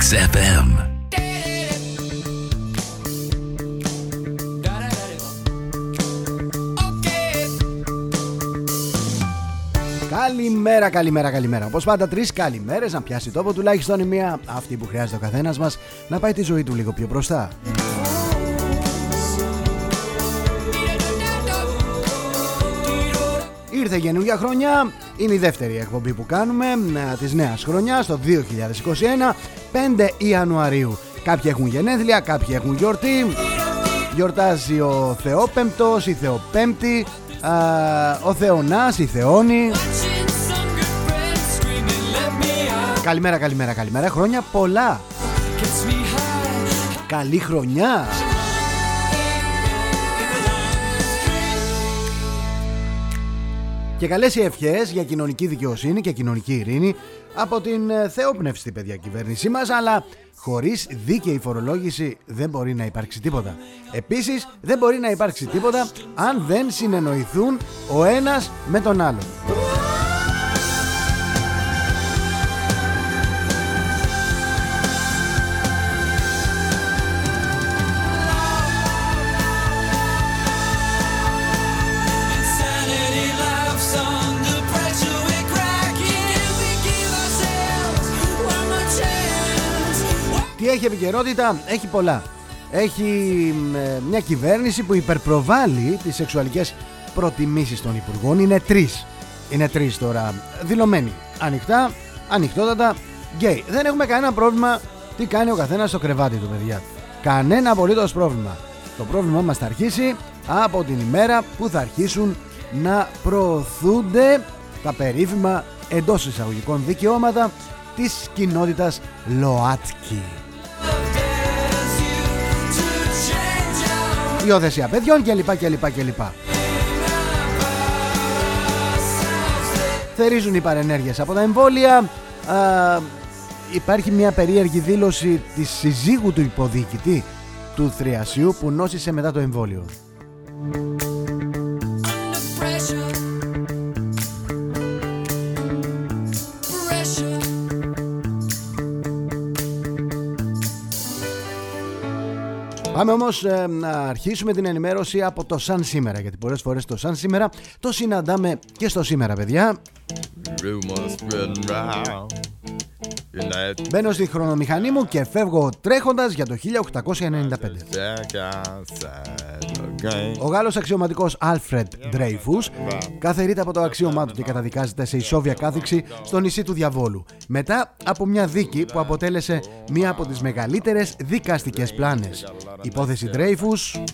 Mix FM. Καλημέρα, καλημέρα, καλημέρα. Όπως πάντα, τρεις καλημέρες να πιάσει τόπο τουλάχιστον η μία. Αυτή που χρειάζεται ο καθένας μας να πάει τη ζωή του λίγο πιο μπροστά. Ήρθε καινούργια χρονιά, είναι η δεύτερη εκπομπή που κάνουμε ε, της νέας χρονιάς το 2021, 5 Ιανουαρίου. Κάποιοι έχουν γενέθλια, κάποιοι έχουν γιορτή. Γιορτάζει ο Θεόπεμπτος, η Θεοπέμπτη, α, ο Θεονάς, η Θεόνη. Καλημέρα, καλημέρα, καλημέρα. Χρόνια πολλά. Καλή χρονιά. Και καλές οι ευχές για κοινωνική δικαιοσύνη και κοινωνική ειρήνη από την ε, θεόπνευστη παιδιά κυβέρνησή μας, αλλά χωρίς δίκαιη φορολόγηση δεν μπορεί να υπάρξει τίποτα. Επίσης δεν μπορεί να υπάρξει τίποτα αν δεν συνεννοηθούν ο ένας με τον άλλον. Έχει επικαιρότητα, έχει πολλά. Έχει ε, μια κυβέρνηση που υπερπροβάλλει τις σεξουαλικές προτιμήσεις των υπουργών. Είναι τρεις. Είναι τρεις τώρα. Δηλωμένοι. Ανοιχτά, ανοιχτότατα, γκέι. Δεν έχουμε κανένα πρόβλημα τι κάνει ο καθένας στο κρεβάτι του, παιδιά. Κανένα απολύτως πρόβλημα. Το πρόβλημα μας θα αρχίσει από την ημέρα που θα αρχίσουν να προωθούνται τα περίφημα εντός εισαγωγικών δικαιώματα της κοινότητας ΛΟΑΤΚΙ. Υιοθεσία παιδιών κλπ. κλπ, κλπ. Θερίζουν οι παρενέργειες από τα εμβόλια. Α, υπάρχει μια περίεργη δήλωση της συζύγου του υποδιοικητή του Θριασίου που νόσησε μετά το εμβόλιο. Πάμε όμως ε, να αρχίσουμε την ενημέρωση από το Σαν Σήμερα γιατί πολλές φορές το Σαν Σήμερα το συναντάμε και στο Σήμερα παιδιά Μπαίνω στη χρονομηχανή μου και φεύγω τρέχοντας για το 1895 Ο Γάλλος αξιωματικός Alfred Dreyfus καθερείται από το αξίωμά του και καταδικάζεται σε ισόβια κάθηξη στο νησί του Διαβόλου. Μετά από μια δίκη που αποτέλεσε μία από τις μεγαλύτερες δικαστικές πλάνες. Υπόθεση Dreyfus.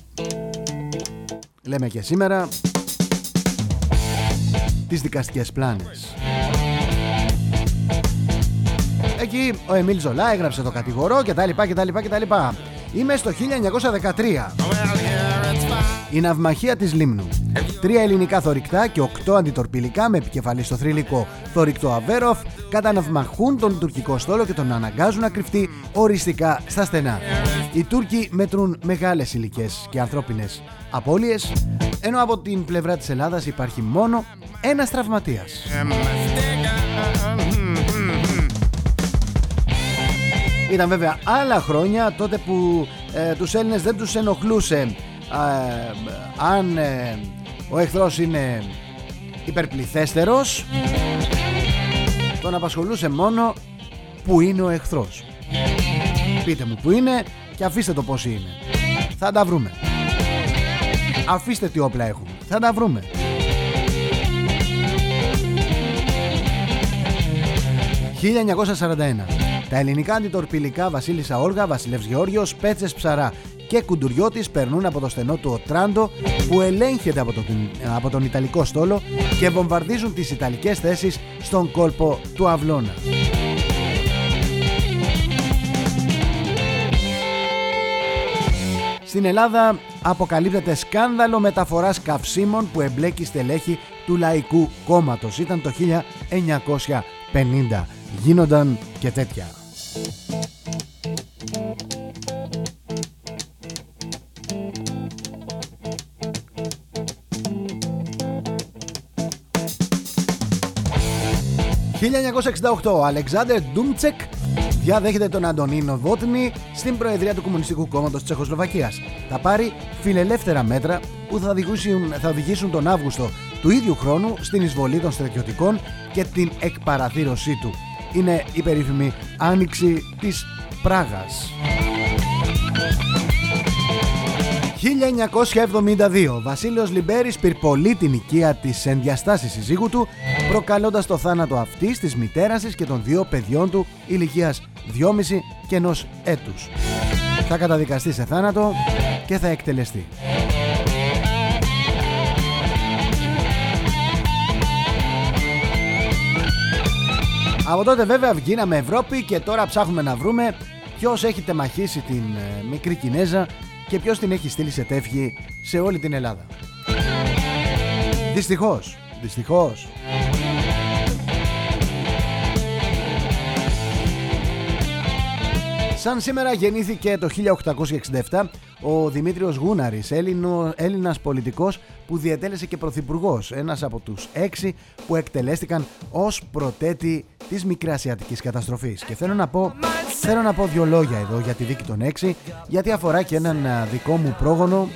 Λέμε και σήμερα τις δικαστικές πλάνες Εκεί ο Εμίλ Ζολά έγραψε το κατηγορό και τα λοιπά και τα λοιπά και τα λοιπά. Είμαι στο 1913. Η ναυμαχία της Λίμνου. Τρία ελληνικά θορυκτά και οκτώ αντιτορπιλικά με επικεφαλή στο θρηλυκό θορυκτό Αβέροφ καταναυμαχούν τον τουρκικό στόλο και τον αναγκάζουν να κρυφτεί οριστικά στα στενά. Οι Τούρκοι μετρούν μεγάλες ηλικές και ανθρώπινες απώλειες ενώ από την πλευρά της Ελλάδας υπάρχει μόνο ένας τραυματίας. Ήταν βέβαια άλλα χρόνια τότε που ε, τους Έλληνες δεν τους ενοχλούσε ε, αν ε, ο εχθρός είναι υπερπληθέστερος τον απασχολούσε μόνο που είναι ο εχθρός πείτε μου που είναι και αφήστε το πως είναι. Θα τα βρούμε. Αφήστε τι όπλα έχουν θα τα βρούμε. «1941 τα ελληνικά αντιτορπιλικά Βασίλισσα Όργα, Βασιλεύς Γεώργιος, Πέτσες Ψαρά και Κουντουριώτης περνούν από το στενό του Οτράντο που ελέγχεται από τον, από τον Ιταλικό στόλο και βομβαρδίζουν τις Ιταλικές θέσεις στον κόλπο του Αυλώνα. Στην Ελλάδα αποκαλύπτεται σκάνδαλο μεταφοράς καυσίμων που εμπλέκει στελέχη του Λαϊκού Κόμματος. Ήταν το 1950. Γίνονταν και τέτοια. «1968. Ο Αλεξάνδρ Ντούμτσεκ διαδέχεται τον Αντωνίνο Βότνη στην Προεδρία του Κομμουνιστικού Κόμματος της Τσεχοσλοβακίας. Θα πάρει φιλελεύθερα μέτρα που θα οδηγήσουν, θα οδηγήσουν τον Αύγουστο του ίδιου χρόνου στην εισβολή των στρατιωτικών και την εκπαραθύρωσή του. Είναι η περίφημη άνοιξη της Πράγας. 1972. Βασίλειος Λιμπέρης πυρπολεί την οικία της ενδιαστάσης συζύγου του προκαλώντας το θάνατο αυτής της μητέρας της και των δύο παιδιών του ηλικίας 2,5 και ενός έτους. Θα καταδικαστεί σε θάνατο και θα εκτελεστεί. Από τότε βέβαια βγήναμε Ευρώπη και τώρα ψάχνουμε να βρούμε ποιος έχει τεμαχίσει την ε, μικρή Κινέζα και ποιος την έχει στείλει σε τεύχη σε όλη την Ελλάδα. Δυστυχώς, δυστυχώς. Σαν σήμερα γεννήθηκε το 1867 ο Δημήτριος Γούναρης, Έλληνο, Έλληνας πολιτικός που διετέλεσε και πρωθυπουργός, ένας από τους έξι που εκτελέστηκαν ως πρωτέτη της μικρασιατικής καταστροφής. Και θέλω να πω, θέλω να πω δύο λόγια εδώ για τη δίκη των έξι, γιατί αφορά και έναν δικό μου πρόγονο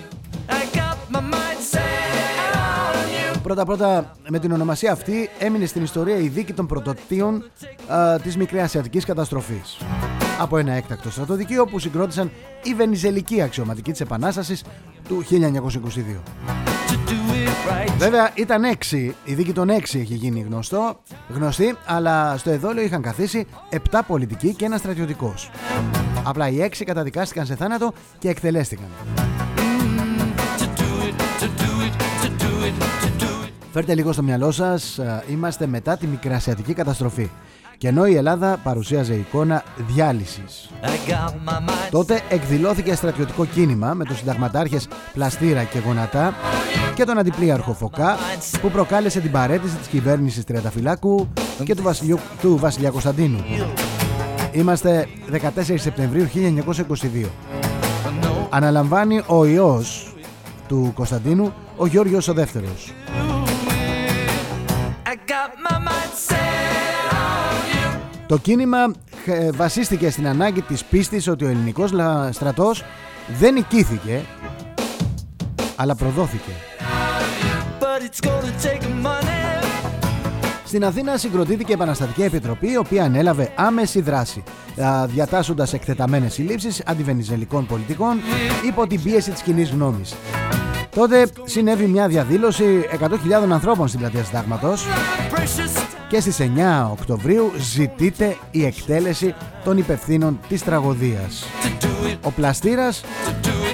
Πρώτα πρώτα με την ονομασία αυτή έμεινε στην ιστορία η δίκη των πρωτοτήων α, της μικρασιατικής καταστροφής από ένα έκτακτο στρατοδικείο που συγκρότησαν οι Βενιζελικοί αξιωματικοί της Επανάστασης του 1922. Βέβαια ήταν έξι, η δίκη των έξι έχει γίνει γνωστό, γνωστή, αλλά στο εδόλιο είχαν καθίσει επτά πολιτικοί και ένας στρατιωτικός. Απλά οι έξι καταδικάστηκαν σε θάνατο και εκτελέστηκαν. Φέρτε λίγο στο μυαλό σας, ε, είμαστε μετά τη μικρασιατική καταστροφή και ενώ η Ελλάδα παρουσίαζε εικόνα διάλυσης. Τότε εκδηλώθηκε στρατιωτικό κίνημα με τους συνταγματάρχες Πλαστήρα και Γονατά και τον αντιπλήαρχο Φωκά που προκάλεσε την παρέτηση της κυβέρνησης Τριανταφυλάκου και του, Βασιλιού, του Βασιλιά Κωνσταντίνου. Είμαστε 14 Σεπτεμβρίου 1922. Αναλαμβάνει ο ιός του Κωνσταντίνου ο Γιώργος ο Δεύτερος. Το κίνημα ε, βασίστηκε στην ανάγκη της πίστης ότι ο ελληνικός στρατός δεν νικήθηκε αλλά προδόθηκε. Στην Αθήνα συγκροτήθηκε η Επαναστατική Επιτροπή, η οποία ανέλαβε άμεση δράση, διατάσσοντας εκτεταμένες συλλήψεις αντιβενιζελικών πολιτικών υπό την πίεση της κοινή γνώμης. Τότε συνέβη μια διαδήλωση 100.000 ανθρώπων στην πλατεία Συντάγματος και στις 9 Οκτωβρίου ζητείται η εκτέλεση των υπευθύνων της τραγωδίας. Ο Πλαστήρας,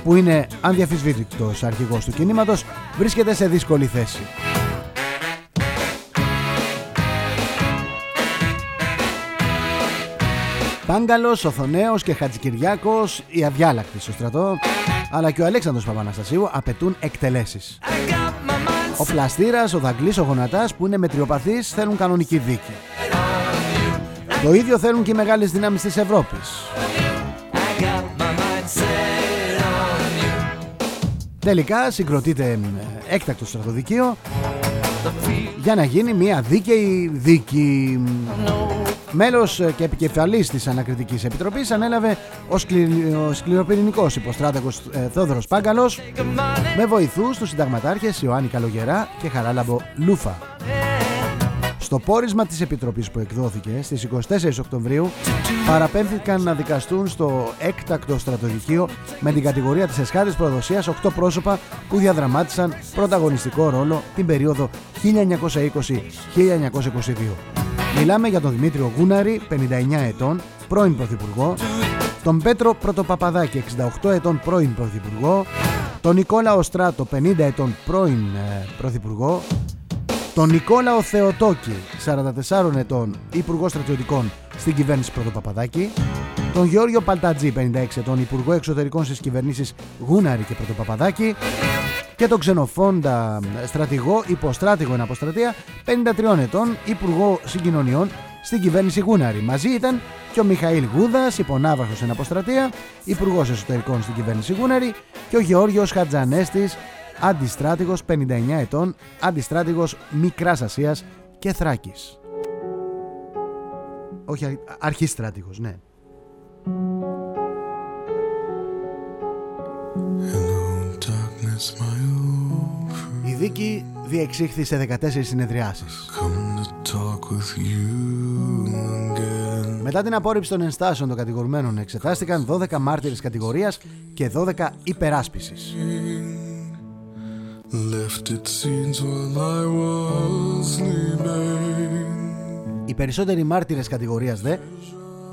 που είναι ανδιαφυσβήτητος αρχηγός του κινήματος, βρίσκεται σε δύσκολη θέση. Πάγκαλος, Οθονέος και Χατζικυριάκος, οι αδιάλακτοι στο στρατό, αλλά και ο Αλέξανδρος Παπαναστασίου απαιτούν εκτελέσεις. Ο Πλαστήρας, ο Δαγκλής, ο Γονατάς που είναι μετριοπαθείς θέλουν κανονική δίκη. Το ίδιο θέλουν και οι μεγάλες δυνάμεις της Ευρώπης. Τελικά συγκροτείται έκτακτο στρατοδικείο για να γίνει μια δίκαιη δίκη. Μέλος και επικεφαλής της Ανακριτικής Επιτροπής ανέλαβε ο, σκλη... ο σκληροπυρηνικός υποστράτεγος ε, Θόδωρος Πάγκαλος με βοηθούς τους συνταγματάρχες Ιωάννη Καλογερά και Χαράλαμπο Λούφα. Στο πόρισμα της Επιτροπής που εκδόθηκε στις 24 Οκτωβρίου παραπέμφθηκαν να δικαστούν στο έκτακτο στρατοδικείο με την κατηγορία της εσχάτης προδοσίας 8 πρόσωπα που διαδραμάτισαν πρωταγωνιστικό ρόλο την περίοδο 1920-1922. Μιλάμε για τον Δημήτριο Γούναρη, 59 ετών, πρώην Πρωθυπουργό, τον Πέτρο Πρωτοπαπαδάκη, 68 ετών πρώην Πρωθυπουργό, τον Νικόλαο Στράτο, 50 ετών πρώην ε, Πρωθυπουργό, τον Νικόλαο Θεοτόκη, 44 ετών Υπουργός Στρατιωτικών στην κυβέρνηση Πρωτοπαπαδάκη, τον Γιώργο Παλτατζή, 56 ετών Υπουργό Εξωτερικών στις κυβερνήσεις Γούναρη και Πρωτοπαπαδάκη και τον ξενοφόντα στρατηγό, υποστράτηγο εν αποστρατεία, 53 ετών Υπουργό Συγκοινωνιών στην κυβέρνηση Γούναρη. Μαζί ήταν και ο Μιχαήλ Γούδας, υπονάβαρχο εν αποστρατεία, Υπουργός Εσωτερικών στην κυβέρνηση Γούναρη και ο Γεώργιος Χατζανέστης, αντιστράτηγος 59 ετών, αντιστράτηγος Μικράς Ασίας και Θράκης. Όχι, αρχιστράτηγος, ναι. Η δίκη διεξήχθη σε 14 συνεδριάσεις. Μετά την απόρριψη των ενστάσεων των κατηγορουμένων εξετάστηκαν 12 μάρτυρες κατηγορίας και 12 υπεράσπισης. Οι περισσότεροι μάρτυρες κατηγορίας δε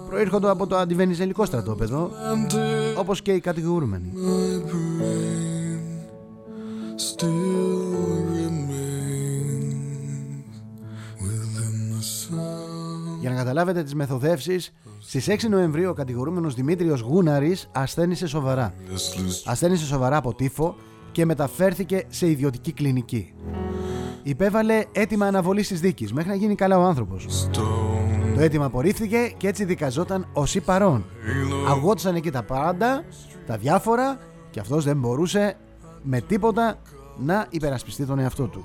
προήρχονται από το αντιβενιζελικό στρατόπεδο όπως και οι κατηγορούμενοι. Για να καταλάβετε τις μεθοδεύσεις, στις 6 Νοεμβρίου ο κατηγορούμενος Δημήτριος Γούναρης ασθένησε σοβαρά. Ασθένησε σοβαρά από τύφο και μεταφέρθηκε σε ιδιωτική κλινική. Υπέβαλε έτοιμα αναβολής της δίκης μέχρι να γίνει καλά ο άνθρωπος. Το αίτημα απορρίφθηκε και έτσι δικαζόταν ως παρόν. Αγώτησαν εκεί τα πάντα, τα διάφορα και αυτός δεν μπορούσε με τίποτα να υπερασπιστεί τον εαυτό του.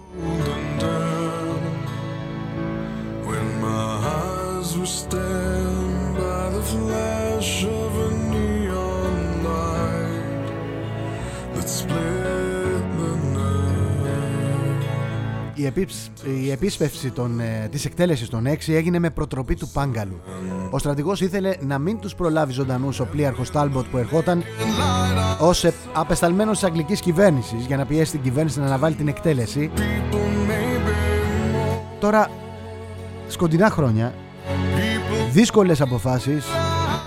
Η, επίψ, η επίσπευση των, ε, της εκτέλεσης των 6 έγινε με προτροπή του Πάγκαλου. Ο στρατηγός ήθελε να μην τους προλάβει ζωντανούς ο πλοίαρχος Τάλμποτ που ερχόταν ως ε, απεσταλμένος της αγγλικής κυβέρνησης για να πιέσει την κυβέρνηση να αναβάλει την εκτέλεση. Τώρα, σκοτεινά χρόνια, δύσκολες αποφάσεις,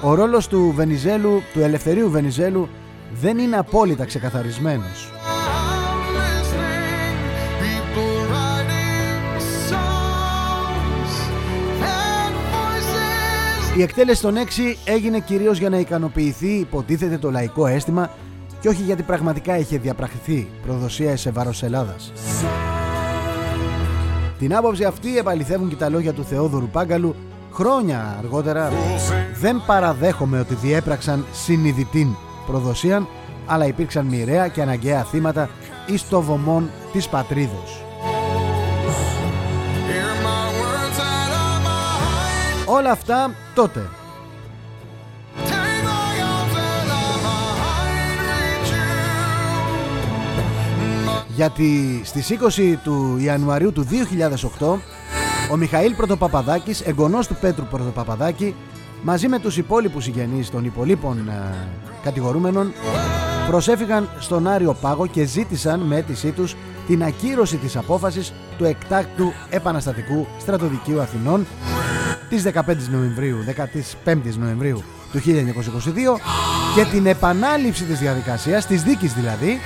ο ρόλος του Βενιζέλου, του ελευθερίου Βενιζέλου δεν είναι απόλυτα ξεκαθαρισμένος. Η εκτέλεση των 6 έγινε κυρίως για να ικανοποιηθεί υποτίθεται το λαϊκό αίσθημα και όχι γιατί πραγματικά είχε διαπραχθεί προδοσία σε βάρος Ελλάδας. Την άποψη αυτή επαληθεύουν και τα λόγια του Θεόδωρου Πάγκαλου χρόνια αργότερα δεν παραδέχομαι ότι διέπραξαν συνειδητήν προδοσίαν αλλά υπήρξαν μοιραία και αναγκαία θύματα εις το βωμόν της πατρίδος. Όλα αυτά τότε. Γιατί στις 20 του Ιανουαρίου του 2008 ο Μιχαήλ Πρωτοπαπαδάκης, εγγονός του Πέτρου Πρωτοπαπαδάκη μαζί με τους υπόλοιπους συγγενείς των υπολείπων ε, κατηγορούμενων προσέφηκαν στον Άριο Πάγο και ζήτησαν με αίτησή τους την ακύρωση της απόφασης του εκτάκτου επαναστατικού στρατοδικείου Αθηνών της 15 Νοεμβρίου, 15 Νοεμβρίου του 1922 και την επανάληψη της διαδικασίας, της δίκης δηλαδή,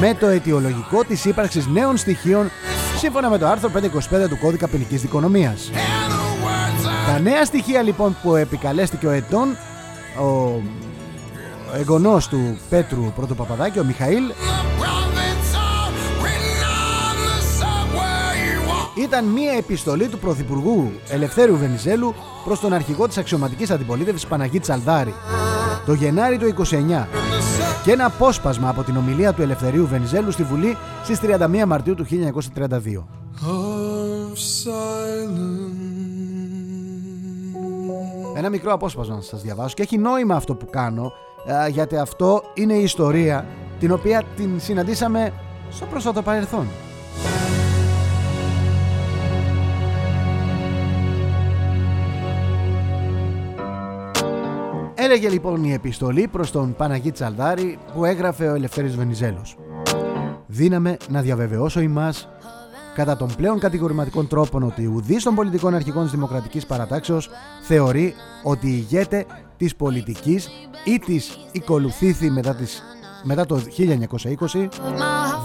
με το αιτιολογικό της ύπαρξης νέων στοιχείων σύμφωνα με το άρθρο 525 του Κώδικα Ποινικής Δικονομίας. Τα νέα στοιχεία λοιπόν που επικαλέστηκε ο Ετών, ο εγγονός του Πέτρου Πρωτοπαπαδάκη, ο Μιχαήλ, ήταν μία επιστολή του Πρωθυπουργού Ελευθέρου Βενιζέλου προς τον αρχηγό της αξιωματικής αντιπολίτευσης Παναγίτη Τσαλδάρη το Γενάρη του 29 και ένα απόσπασμα από την ομιλία του Ελευθερίου Βενιζέλου στη Βουλή στις 31 Μαρτίου του 1932. Ένα μικρό απόσπασμα να σας διαβάσω και έχει νόημα αυτό που κάνω γιατί αυτό είναι η ιστορία την οποία την συναντήσαμε στο πρόσφατο παρελθόν. Έλεγε λοιπόν η επιστολή προς τον Παναγί Τσαλδάρη που έγραφε ο Ελευθέρης Βενιζέλος. Δύναμε να διαβεβαιώσω ημάς κατά των πλέον κατηγορηματικών τρόπων ότι ουδής των πολιτικών αρχικών της Δημοκρατικής Παρατάξεως θεωρεί ότι η ηγέτε της πολιτικής ή της οικολουθήθη μετά, τις, μετά το 1920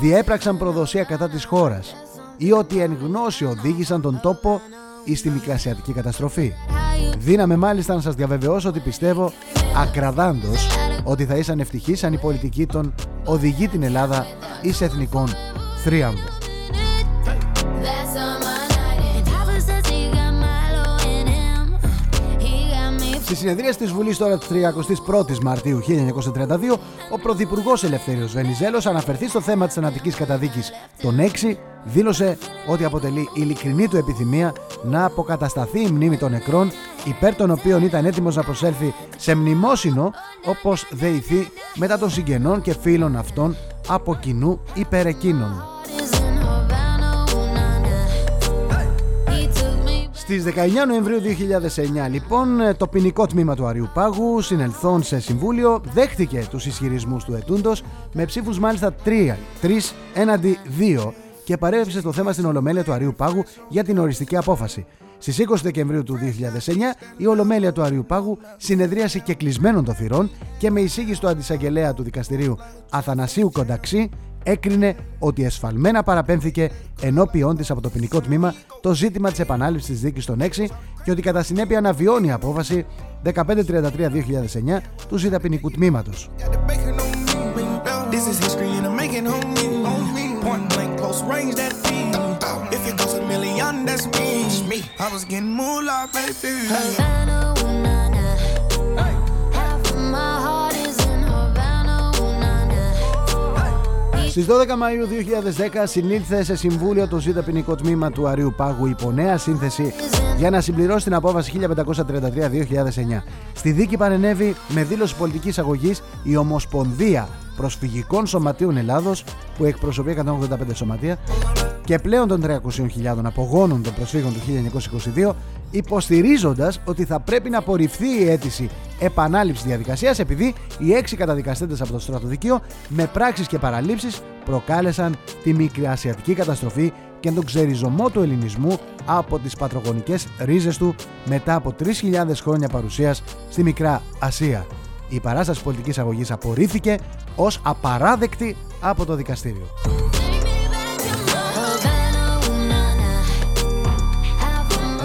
διέπραξαν προδοσία κατά της χώρας ή ότι εν γνώση οδήγησαν τον τόπο ή στη μικρασιατική καταστροφή. Δύναμε μάλιστα να σας διαβεβαιώσω ότι πιστεύω ακραδάντως ότι θα ήσαν ευτυχείς αν η πολιτική των οδηγεί την Ελλάδα εις εθνικών θρίαμβο. Στη συνεδρία της Βουλής τώρα της 31η Μαρτίου 1932, ο Πρωθυπουργός Ελευθέριος Βενιζέλος αναφερθεί στο θέμα της θανατικής καταδίκης. Των 6, δήλωσε ότι αποτελεί ειλικρινή του επιθυμία να αποκατασταθεί η μνήμη των νεκρών, υπέρ των οποίων ήταν έτοιμος να προσέλθει σε μνημόσυνο, όπως δεηθεί μετά των συγγενών και φίλων αυτών από κοινού υπέρ Στις 19 Νοεμβρίου 2009 λοιπόν το ποινικό τμήμα του Αριού Πάγου συνελθόν σε συμβούλιο δέχτηκε τους ισχυρισμούς του ετούντος με ψήφους μάλιστα 3, 3 έναντι 2 και παρέδευσε στο θέμα στην Ολομέλεια του Αριού Πάγου για την οριστική απόφαση. Στις 20 Δεκεμβρίου του 2009, η Ολομέλεια του Αριού Πάγου συνεδρίασε και κλεισμένων των θυρών και με εισήγηση του αντισαγγελέα του δικαστηρίου Αθανασίου Κονταξή έκρινε ότι εσφαλμένα παραπέμφθηκε ενώπιον της από το ποινικό τμήμα το ζήτημα της επανάληψης τη δίκης των 6 και ότι κατά συνέπεια αναβιώνει η απόφαση 1533-2009 του ζήτα ποινικού τμήματος. Στις 12 Μαου 2010 συνήλθε σε συμβούλιο το ΖΙΤΑ ποινικό τμήμα του Αριού Πάγου υπό νέα σύνθεση για να συμπληρώσει την απόφαση 1533-2009. Στη δίκη παρενέβη με δήλωση πολιτικής αγωγής η Ομοσπονδία Προσφυγικών Σωματείων Ελλάδος που εκπροσωπεί 185 σωματεία και πλέον των 300.000 απογόνων των προσφύγων του 1922 υποστηρίζοντας ότι θα πρέπει να απορριφθεί η αίτηση επανάληψης διαδικασίας επειδή οι έξι καταδικαστέντες από το στρατοδικείο με πράξεις και παραλήψεις προκάλεσαν τη μικρασιατική καταστροφή και τον ξεριζωμό του ελληνισμού από τις πατρογονικές ρίζες του μετά από 3.000 χρόνια παρουσίας στη Μικρά Ασία. Η παράσταση πολιτικής αγωγής απορρίφθηκε ως απαράδεκτη από το δικαστήριο.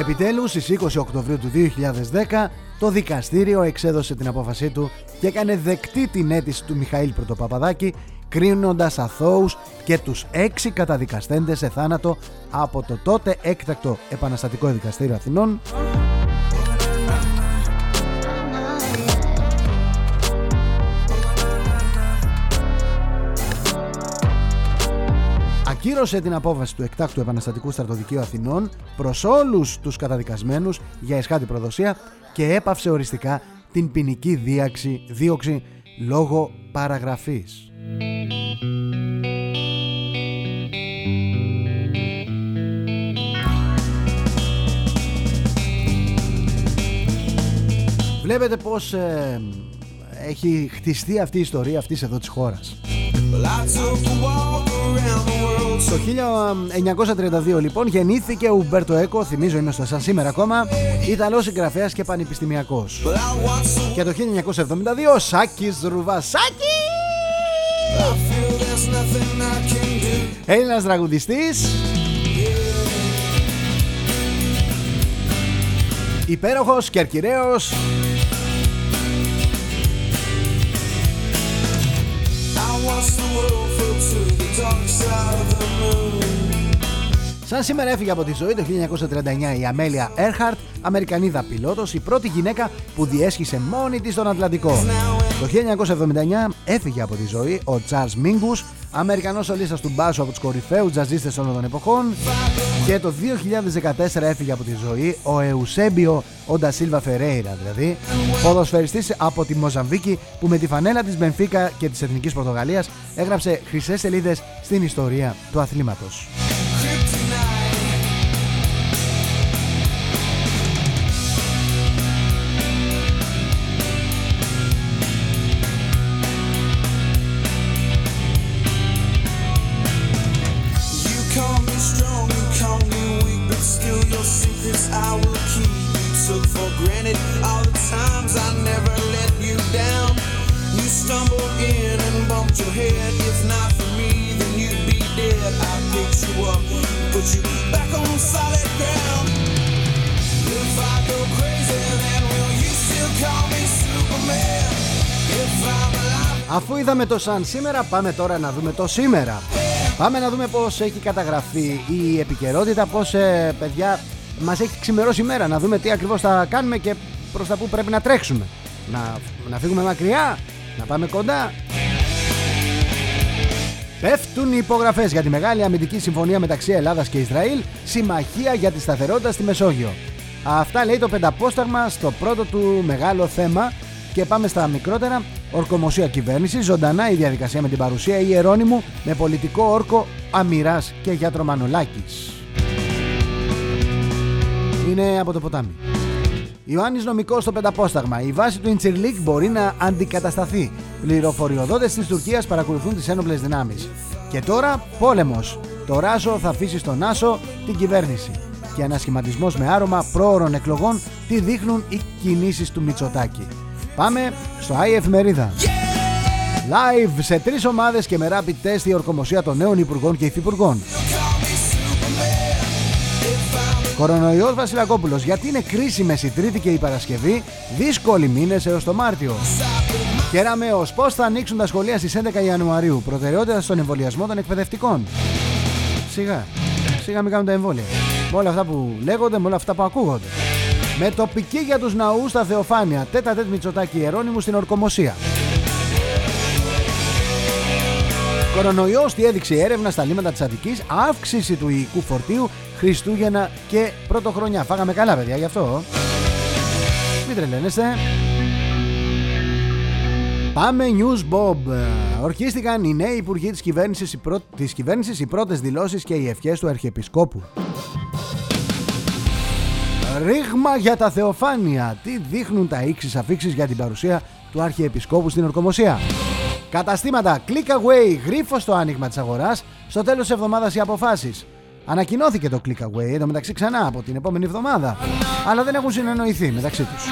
Επιτέλους στις 20 Οκτωβρίου του 2010 το δικαστήριο εξέδωσε την απόφασή του και έκανε δεκτή την αίτηση του Μιχαήλ Πρωτοπαπαδάκη κρίνοντας αθώους και τους έξι καταδικαστέντες σε θάνατο από το τότε έκτακτο επαναστατικό δικαστήριο Αθηνών ακύρωσε την απόφαση του εκτάκτου επαναστατικού στρατοδικείου Αθηνών προς όλους τους καταδικασμένους για εσχάτη προδοσία και έπαυσε οριστικά την ποινική δίαξη, δίωξη λόγω παραγραφής. Βλέπετε πως ε, έχει χτιστεί αυτή η ιστορία αυτής εδώ της χώρας. Το 1932 λοιπόν γεννήθηκε ο Ουμπέρτο Έκο, θυμίζω είμαι στο σαν σήμερα ακόμα, Ιταλός συγγραφέας και πανεπιστημιακός. Και το 1972 ο Σάκης Ρουβασάκης! Έλληνας τραγουδιστής Υπέροχος και Σαν σήμερα έφυγε από τη ζωή το 1939 η Αμέλια Έρχαρτ, Αμερικανίδα πιλότος, η πρώτη γυναίκα που διέσχισε μόνη της τον Ατλαντικό. Το 1979 έφυγε από τη ζωή ο Τσάρλς Μίνγκους, Αμερικανός σολίστας του μπάσου από τους κορυφαίους τζαζίστες όλων των εποχών και το 2014 έφυγε από τη ζωή ο Εουσέμπιο Όντα Σίλβα Φερέιρα δηλαδή, ποδοσφαιριστής από τη Μοζαμβίκη που με τη φανέλα της Μπενφίκα και της Εθνικής Πορτογαλίας έγραψε χρυσές σελίδες στην ιστορία του αθλήματος. Είδαμε το σαν σήμερα πάμε τώρα να δούμε το σήμερα Πάμε να δούμε πως έχει καταγραφεί η επικαιρότητα Πως ε, παιδιά μας έχει ξημερώσει η μέρα Να δούμε τι ακριβώς θα κάνουμε και προς τα που πρέπει να τρέξουμε. Να, να φύγουμε μακριά, να πάμε κοντά. Πέφτουν οι υπογραφές για τη μεγάλη αμυντική συμφωνία μεταξύ Ελλάδας και Ισραήλ, συμμαχία για τη σταθερότητα στη Μεσόγειο. Αυτά λέει το πενταπόσταγμα στο πρώτο του μεγάλο θέμα. Και πάμε στα μικρότερα. Ορκομοσία κυβέρνηση, ζωντανά η διαδικασία με την παρουσία Ιερώνυμου με πολιτικό όρκο Αμυράς και γιατρο Μανολάκη. Είναι από το ποτάμι. Ιωάννης Νομικός στο πενταπόσταγμα. Η βάση του Ιντσιρλίκ μπορεί να αντικατασταθεί. Πληροφοριοδότες της Τουρκίας παρακολουθούν τις ένοπλες δυνάμεις. Και τώρα πόλεμος. Το Ράσο θα αφήσει στον Άσο την κυβέρνηση. Και ανασχηματισμό με άρωμα πρόωρων εκλογών τι δείχνουν οι κινήσεις του Μητσοτάκη. Πάμε στο ΆΗ Εφημερίδα. Live σε τρεις ομάδες και με rapid test η ορκομοσία των νέων υπουργών και υφυπουργών. Κορονοϊός Βασιλακόπουλος. Γιατί είναι κρίσιμες η Τρίτη και η Παρασκευή, δύσκολοι μήνες έως το Μάρτιο. ω πώς θα ανοίξουν τα σχολεία στις 11 Ιανουαρίου. Προτεραιότητα στον εμβολιασμό των εκπαιδευτικών; Σιγά, σιγά μην κάνουν τα εμβόλια. Με όλα αυτά που λέγονται, με όλα αυτά που ακούγονται. Με τοπική για τους ναούς στα Θεοφάνεια. Τέτα τέτ Μητσοτάκη Ιερώνυμου στην Ορκομοσία. Κορονοϊός τι έδειξε η έρευνα στα λίμματα της Αττικής, αύξηση του υλικού φορτίου Χριστούγεννα και Πρωτοχρονιά. Φάγαμε καλά, παιδιά, γι' αυτό. Μην τρελαίνεστε. Πάμε News Bob. Ορκίστηκαν οι νέοι υπουργοί της κυβέρνησης, οι, πρω... της κυβέρνησης, οι πρώτες δηλώσεις και οι ευχές του Αρχιεπισκόπου. Ρήγμα για τα θεοφάνεια. Τι δείχνουν τα ίξις αφήξεις για την παρουσία του Αρχιεπισκόπου στην Ορκομοσία. Καταστήματα Click Away, γρίφο στο άνοιγμα της αγοράς. Στο τέλος της εβδομάδας οι αποφάσεις. Ανακοινώθηκε το Click Away εδώ μεταξύ ξανά από την επόμενη εβδομάδα. Αλλά δεν έχουν συνεννοηθεί μεταξύ τους.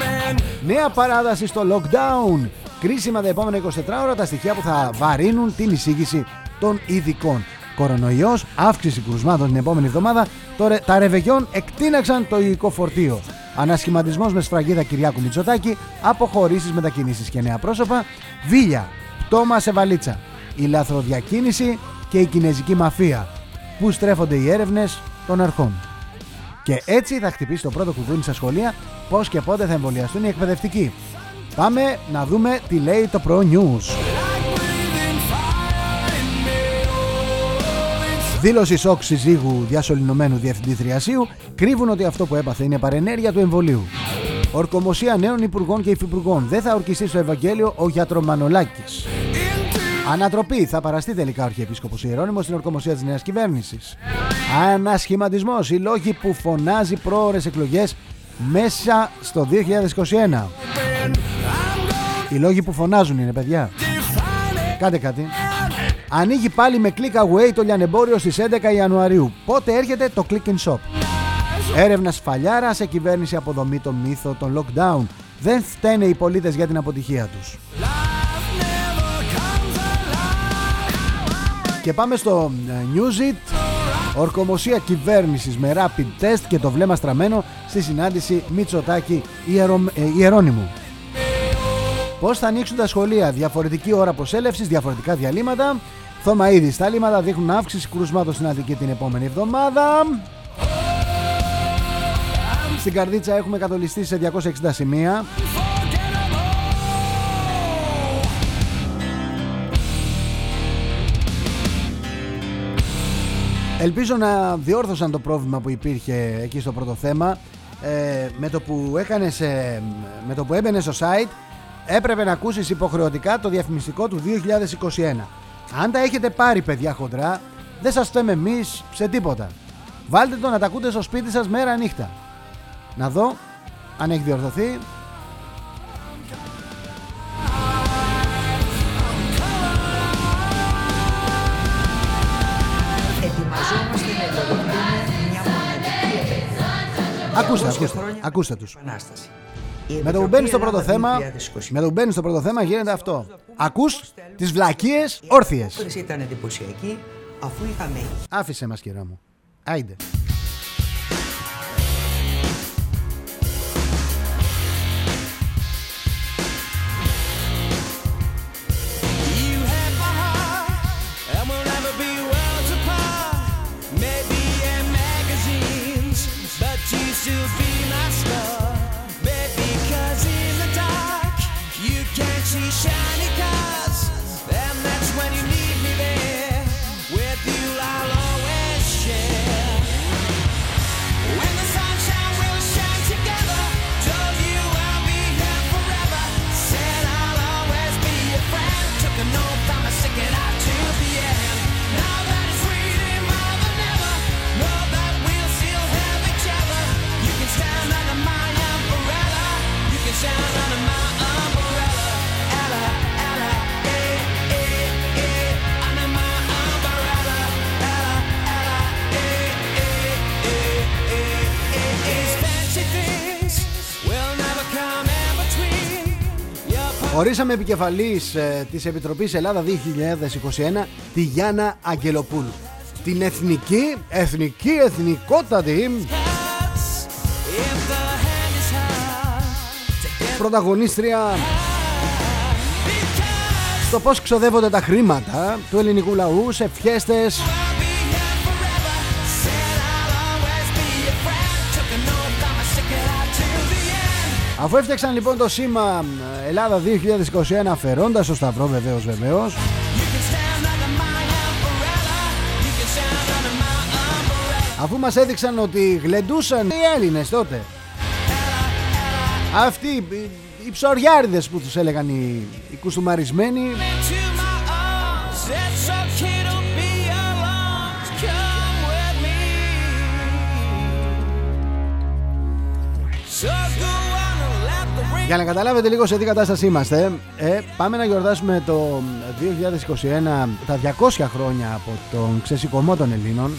Νέα παράδοση στο lockdown. Κρίσιμα τα επόμενα 24 ώρα τα στοιχεία που θα βαρύνουν την εισήγηση των ειδικών. Κορονοϊός, αύξηση κρουσμάτων την επόμενη εβδομάδα. Τώρα τα ρεβεγιόν εκτείναξαν το υλικό φορτίο. Ανασχηματισμός με σφραγίδα Κυριάκου Μητσοτάκη, αποχωρήσεις μετακινήσεις και νέα πρόσωπα, βίλια, πτώμα σε βαλίτσα, η λαθροδιακίνηση και η κινέζικη μαφία πού στρέφονται οι έρευνες των αρχών. Και έτσι θα χτυπήσει το πρώτο κουδούνι στα σχολεία πώς και πότε θα εμβολιαστούν οι εκπαιδευτικοί. Πάμε να δούμε τι λέει το Pro News. Δήλωση σοκ συζύγου διασωληνωμένου διευθυντή Θριασίου κρύβουν ότι αυτό που έπαθε είναι παρενέργεια του εμβολίου. Ορκομοσία νέων υπουργών και υφυπουργών. Δεν θα ορκιστεί στο Ευαγγέλιο ο γιατρομανολάκης. Ανατροπή. Θα παραστεί τελικά ο Αρχιεπίσκοπος Ιερώνυμο στην ορκομοσία της νέας κυβέρνησης. Ανασχηματισμός. Οι λόγοι που φωνάζει πρόορε εκλογές μέσα στο 2021. Οι λόγοι που φωνάζουν είναι παιδιά. Κάντε κάτι. Ανοίγει πάλι με click away το λιανεμπόριο στις 11 Ιανουαρίου. Πότε έρχεται το click and shop. Έρευνας σφαλιάρα σε κυβέρνηση αποδομή το μύθο των lockdown. Δεν φταίνε οι πολίτες για την αποτυχία τους. Και πάμε στο ε, Newsit. Ορκομοσία κυβέρνησης με rapid test και το βλέμμα στραμμένο στη συνάντηση Μητσοτάκη Ιερο... ε, Ιερώνυμου. Πώς θα ανοίξουν τα σχολεία, διαφορετική ώρα προσέλευσης, διαφορετικά διαλύματα. Ήδη στα λίμματα δείχνουν αύξηση κρουσμάτων στην Αττική την επόμενη εβδομάδα. Στην Καρδίτσα έχουμε κατολιστεί σε 260 σημεία. Ελπίζω να διόρθωσαν το πρόβλημα που υπήρχε εκεί στο πρώτο θέμα. Ε, με, το που έκανες, με το που έμπαινε στο site έπρεπε να ακούσεις υποχρεωτικά το διαφημιστικό του 2021. Αν τα έχετε πάρει παιδιά χοντρά, δεν σας θέμε εμείς σε τίποτα. Βάλτε το να τα ακούτε στο σπίτι σας μέρα νύχτα. Να δω αν έχει διορθωθεί. Ακούστε, ακούστε, ακούστε τους. Με το που μπαίνει στο πρώτο θέμα, με το που μπαίνει στο πρώτο θέμα γίνεται αυτό. Ακούς τις βλακίες όρθιες. ήταν εντυπωσιακή αφού είχαμε... Άφησε μας κυρία μου. Άιντε. Ορίσαμε επικεφαλής ε, της Επιτροπής Ελλάδα 2021 τη Γιάννα Αγγελοπούλου. Την εθνική, εθνική, εθνικότατη πρωταγωνίστρια στο πώς ξοδεύονται τα χρήματα του ελληνικού λαού σε φιέστες Αφού έφτιαξαν λοιπόν το σήμα Ελλάδα 2021 αφαιρώντας το Σταυρό βεβαίως βεβαίως. Αφού μας έδειξαν ότι γλεντούσαν οι Έλληνες τότε. Αυτοί οι ψωριάριδες που τους έλεγαν οι, οι κουστούμαρισμένοι Για να καταλάβετε λίγο σε τι κατάσταση είμαστε, ε, πάμε να γιορτάσουμε το 2021 τα 200 χρόνια από τον ξεσηκωμό των Ελλήνων.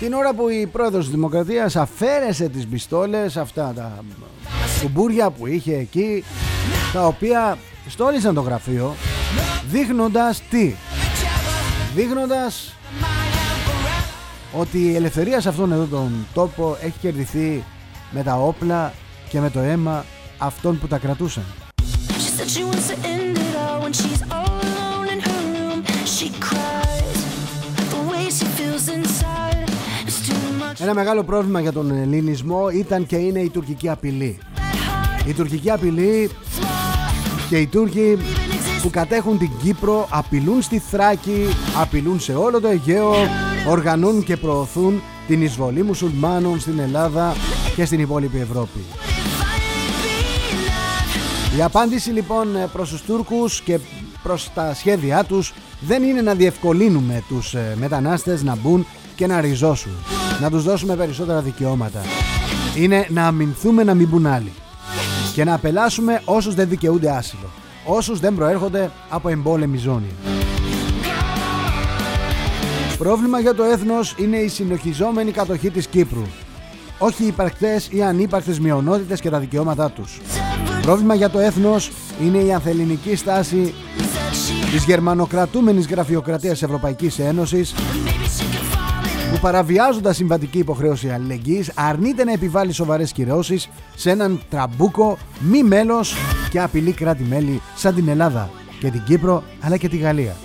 Την ώρα που η πρόεδρος της Δημοκρατίας αφαίρεσε τις πιστόλες, αυτά τα κουμπούρια που είχε εκεί, τα οποία στόλισαν το γραφείο, δείχνοντας τι; Δείχνοντας ότι η ελευθερία σε αυτόν εδώ τον τόπο έχει κερδιθεί με τα όπλα και με το αίμα αυτών που τα κρατούσαν. Ένα μεγάλο πρόβλημα για τον ελληνισμό ήταν και είναι η τουρκική απειλή. Η τουρκική απειλή και οι Τούρκοι που κατέχουν την Κύπρο απειλούν στη Θράκη, απειλούν σε όλο το Αιγαίο, οργανώνουν και προωθούν την εισβολή μουσουλμάνων στην Ελλάδα και στην υπόλοιπη Ευρώπη. Η απάντηση λοιπόν προς τους Τούρκους και προς τα σχέδιά τους δεν είναι να διευκολύνουμε τους ε, μετανάστες να μπουν και να ριζώσουν, να τους δώσουμε περισσότερα δικαιώματα. Είναι να αμυνθούμε να μην μπουν άλλοι και να απελάσουμε όσους δεν δικαιούνται άσυλο, όσους δεν προέρχονται από εμπόλεμη ζώνη. Πρόβλημα για το έθνος είναι η συνοχιζόμενη κατοχή της Κύπρου. Όχι οι υπαρκτές ή ανύπαρκτες μειονότητες και τα δικαιώματά τους. Πρόβλημα για το έθνος είναι η ανθεληνική στάση της γερμανοκρατούμενης γραφειοκρατίας Ευρωπαϊκής Ένωσης που παραβιάζοντας συμβατική υποχρέωση αλληλεγγύης αρνείται να επιβάλλει σοβαρές κυρώσεις σε έναν τραμπούκο μη μέλος και απειλεί κράτη-μέλη σαν την Ελλάδα και την Κύπρο αλλά και τη Γαλλία.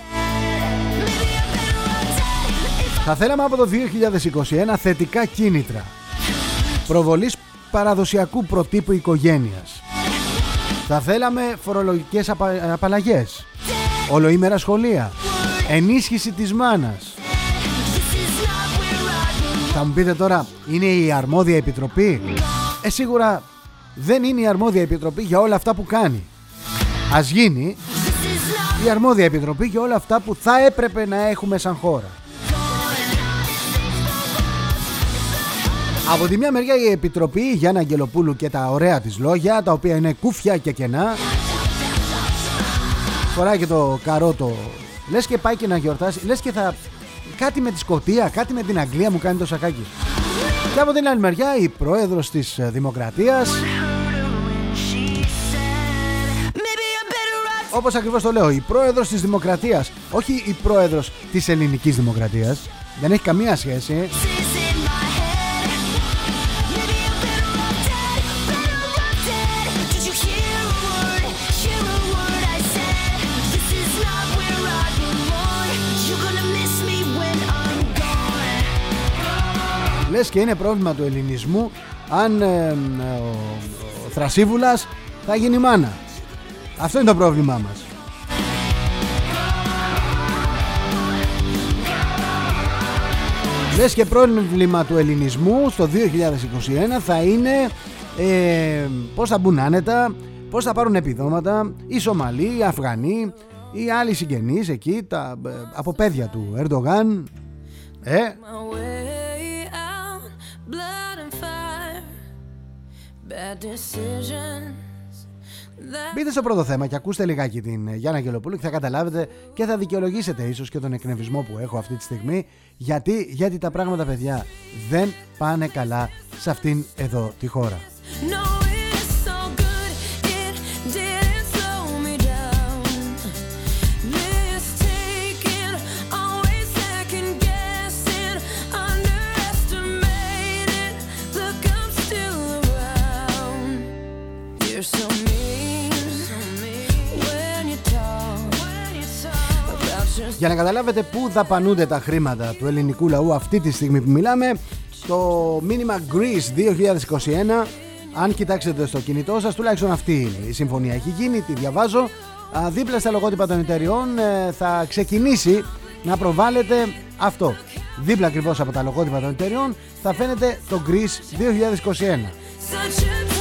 Θα θέλαμε από το 2021 θετικά κίνητρα. Προβολής παραδοσιακού προτύπου οικογένειας. Θα θέλαμε φορολογικές απα... απαλλαγές. Ολοήμερα σχολεία. Ενίσχυση της μάνας. Θα μου πείτε τώρα, είναι η αρμόδια επιτροπή; Ε, σίγουρα δεν είναι η αρμόδια επιτροπή για όλα αυτά που κάνει. Ας γίνει η αρμόδια επιτροπή για όλα αυτά που θα έπρεπε να έχουμε σαν χώρα. Από τη μια μεριά η Επιτροπή Γιάννα Αγγελοπούλου και τα ωραία της λόγια, τα οποία είναι κούφια και κενά. Φοράει και το καρότο. Λες και πάει και να γιορτάσει. Λες και θα... Κάτι με τη Σκοτία, κάτι με την Αγγλία μου κάνει το σακάκι. Και από την άλλη μεριά η πρόεδρος της Δημοκρατίας Όπως ακριβώς το λέω, η πρόεδρος της Δημοκρατίας Όχι η πρόεδρος της ελληνικής Δημοκρατίας Δεν έχει καμία σχέση λες και είναι πρόβλημα του ελληνισμού αν ε, ο, ο Θρασίβουλας θα γίνει μάνα. Αυτό είναι το πρόβλημά μας. Λες και πρόβλημα του ελληνισμού στο 2021 θα είναι ε, πώς θα μπουν άνετα, πώς θα πάρουν επιδόματα οι Σομαλοί, οι Αφγανοί, οι άλλοι συγγενείς εκεί, τα, ε, από παιδιά του Ερντογάν. Ε, Μπείτε στο πρώτο θέμα και ακούστε λιγάκι την Γιάννα Γελοπούλου και θα καταλάβετε και θα δικαιολογήσετε ίσως και τον εκνευρισμό που έχω αυτή τη στιγμή γιατί, γιατί τα πράγματα παιδιά δεν πάνε καλά σε αυτήν εδώ τη χώρα. No, Για να καταλάβετε πού δαπανούνται τα χρήματα του ελληνικού λαού αυτή τη στιγμή που μιλάμε το μήνυμα Greece 2021 αν κοιτάξετε στο κινητό σας τουλάχιστον αυτή είναι η συμφωνία. Έχει γίνει, τη διαβάζω. Δίπλα στα λογότυπα των εταιριών ε, θα ξεκινήσει να προβάλλεται αυτό. Δίπλα ακριβώς από τα λογότυπα των εταιριών θα φαίνεται το Greece 2021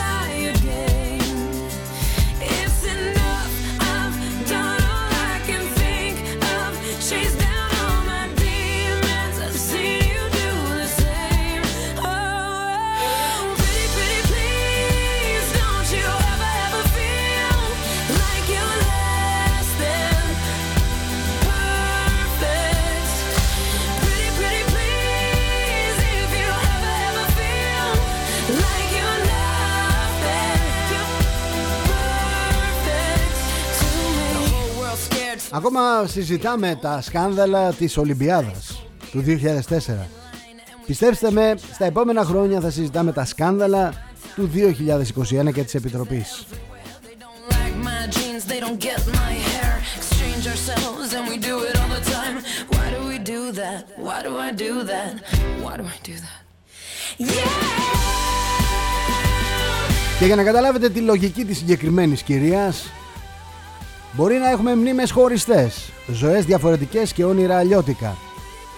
Ακόμα συζητάμε τα σκάνδαλα της Ολυμπιάδας του 2004. Πιστέψτε με, στα επόμενα χρόνια θα συζητάμε τα σκάνδαλα του 2021 και της Επιτροπής. Και για να καταλάβετε τη λογική της συγκεκριμένης κυρίας Μπορεί να έχουμε μνήμες χωριστές, ζωές διαφορετικές και όνειρα αλλιώτικα.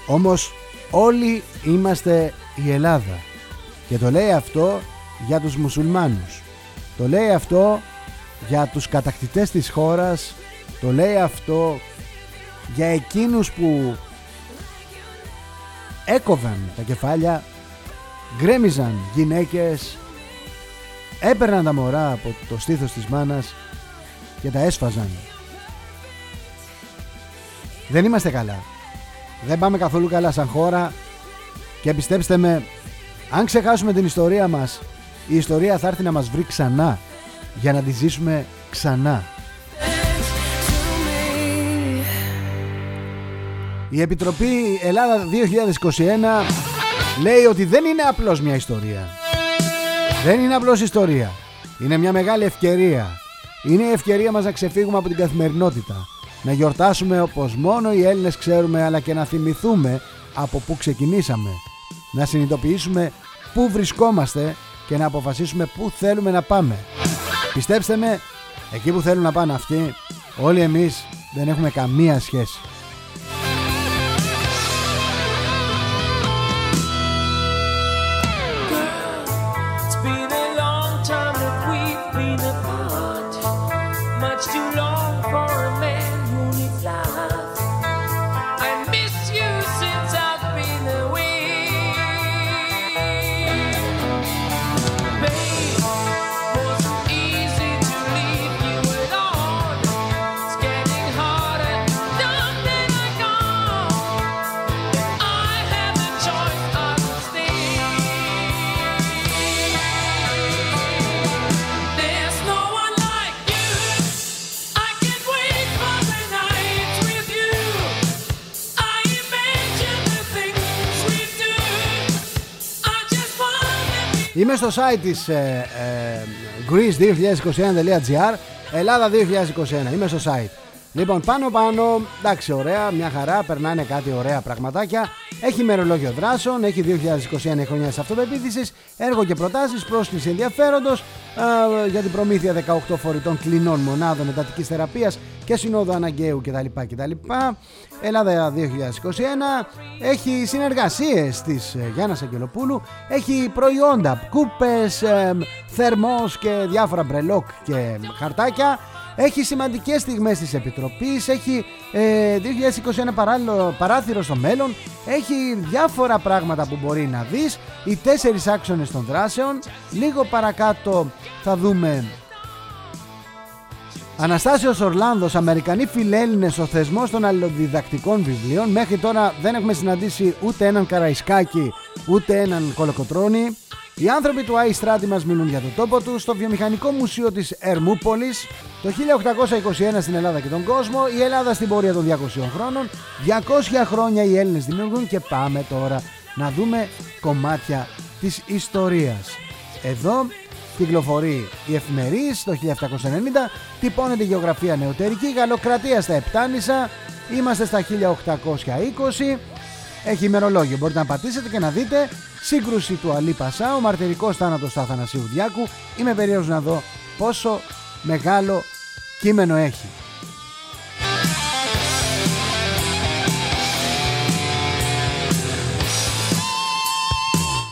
Όμως όλοι είμαστε η Ελλάδα. Και το λέει αυτό για τους μουσουλμάνους. Το λέει αυτό για τους κατακτητές της χώρας. Το λέει αυτό για εκείνους που έκοβαν τα κεφάλια, γκρέμιζαν γυναίκες, έπαιρναν τα μωρά από το στήθος της μάνας και τα έσφαζαν. Δεν είμαστε καλά. Δεν πάμε καθόλου καλά σαν χώρα και πιστέψτε με, αν ξεχάσουμε την ιστορία μας, η ιστορία θα έρθει να μας βρει ξανά για να τη ζήσουμε ξανά. Η Επιτροπή Ελλάδα 2021 λέει ότι δεν είναι απλώς μια ιστορία. Δεν είναι απλώς ιστορία. Είναι μια μεγάλη ευκαιρία είναι η ευκαιρία μας να ξεφύγουμε από την καθημερινότητα. Να γιορτάσουμε όπως μόνο οι Έλληνες ξέρουμε αλλά και να θυμηθούμε από πού ξεκινήσαμε. Να συνειδητοποιήσουμε πού βρισκόμαστε και να αποφασίσουμε πού θέλουμε να πάμε. Πιστέψτε με, εκεί που θέλουν να πάνε αυτοί, όλοι εμείς δεν έχουμε καμία σχέση. Είμαι στο site της ε, ε, greece2021.gr Ελλάδα 2021 Είμαι στο site. Λοιπόν πάνω πάνω εντάξει ωραία μια χαρά Περνάνε κάτι ωραία πραγματάκια Έχει μερολόγιο δράσεων Έχει 2021 χρονιά της αυτοπεποίθησης Έργο και προτάσεις Πρόσκληση ενδιαφέροντος ε, Για την προμήθεια 18 φορητών κλινών μονάδων εντατικής θεραπείας Και συνόδου αναγκαίου κτλ. κτλ. Ελλάδα 2021 έχει συνεργασίες της ε, Γιάννας Αγγελοπούλου έχει προϊόντα, κούπες, ε, θερμός και διάφορα μπρελόκ και χαρτάκια έχει σημαντικές στιγμές της Επιτροπής έχει ε, 2021 παράλληλο παράθυρο στο μέλλον έχει διάφορα πράγματα που μπορεί να δεις οι τέσσερις άξονες των δράσεων λίγο παρακάτω θα δούμε Αναστάσιος Ορλάνδος, Αμερικανοί φιλέλληνες στο θεσμός των αλληλοδιδακτικών βιβλίων. Μέχρι τώρα δεν έχουμε συναντήσει ούτε έναν Καραϊσκάκη, ούτε έναν Κολοκοτρώνη. Οι άνθρωποι του Άι Στράτη μας μιλούν για το τόπο τους στο Βιομηχανικό Μουσείο της Ερμούπολης το 1821 στην Ελλάδα και τον κόσμο, η Ελλάδα στην πορεία των 200 χρόνων, 200 χρόνια οι Έλληνες δημιουργούν και πάμε τώρα να δούμε κομμάτια της ιστορίας. Εδώ κυκλοφορεί η Εφημερής το 1790, τυπώνεται η γεωγραφία νεωτερική, γαλλοκρατία στα Επτάνησα, είμαστε στα 1820, έχει ημερολόγιο, μπορείτε να πατήσετε και να δείτε σύγκρουση του Αλή Πασά, ο μαρτυρικός θάνατος του Αθανασίου Διάκου, είμαι περίεργος να δω πόσο μεγάλο κείμενο έχει.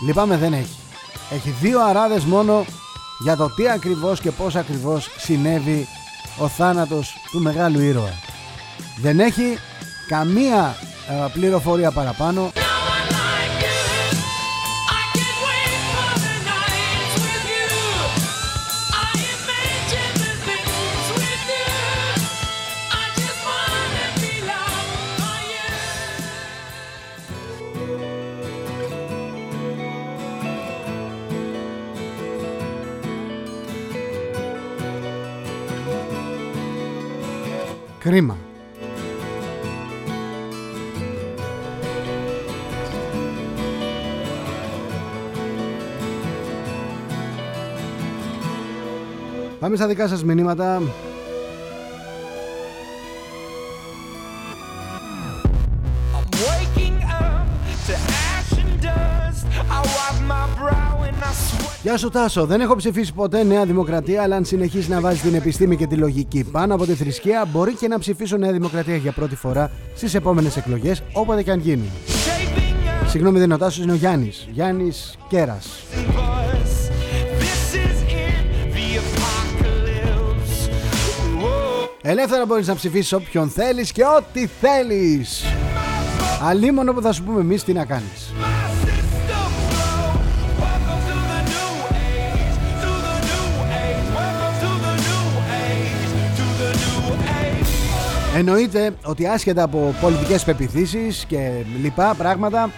Λυπάμαι δεν έχει. Έχει δύο αράδες μόνο για το τι ακριβώς και πώς ακριβώς συνέβη ο θάνατος του μεγάλου ήρωα. Δεν έχει καμία ε, πληροφορία παραπάνω. Κρίμα. Πάμε στα δικά σας μηνύματα. Γεια σου Τάσο, δεν έχω ψηφίσει ποτέ Νέα Δημοκρατία, αλλά αν συνεχίσει να βάζει την επιστήμη και τη λογική πάνω από τη θρησκεία, μπορεί και να ψηφίσω Νέα Δημοκρατία για πρώτη φορά στις επόμενες εκλογές, όποτε και αν γίνει. Συγγνώμη, δεν είναι ο Τάσος, είναι ο Γιάννης. Γιάννης Κέρας. Ελεύθερα μπορείς να ψηφίσεις όποιον θέλεις και ό,τι θέλεις Αλίμονο που θα σου πούμε εμείς τι να κάνεις Εννοείται ότι άσχετα από πολιτικές πεπιθήσεις και λοιπά πράγματα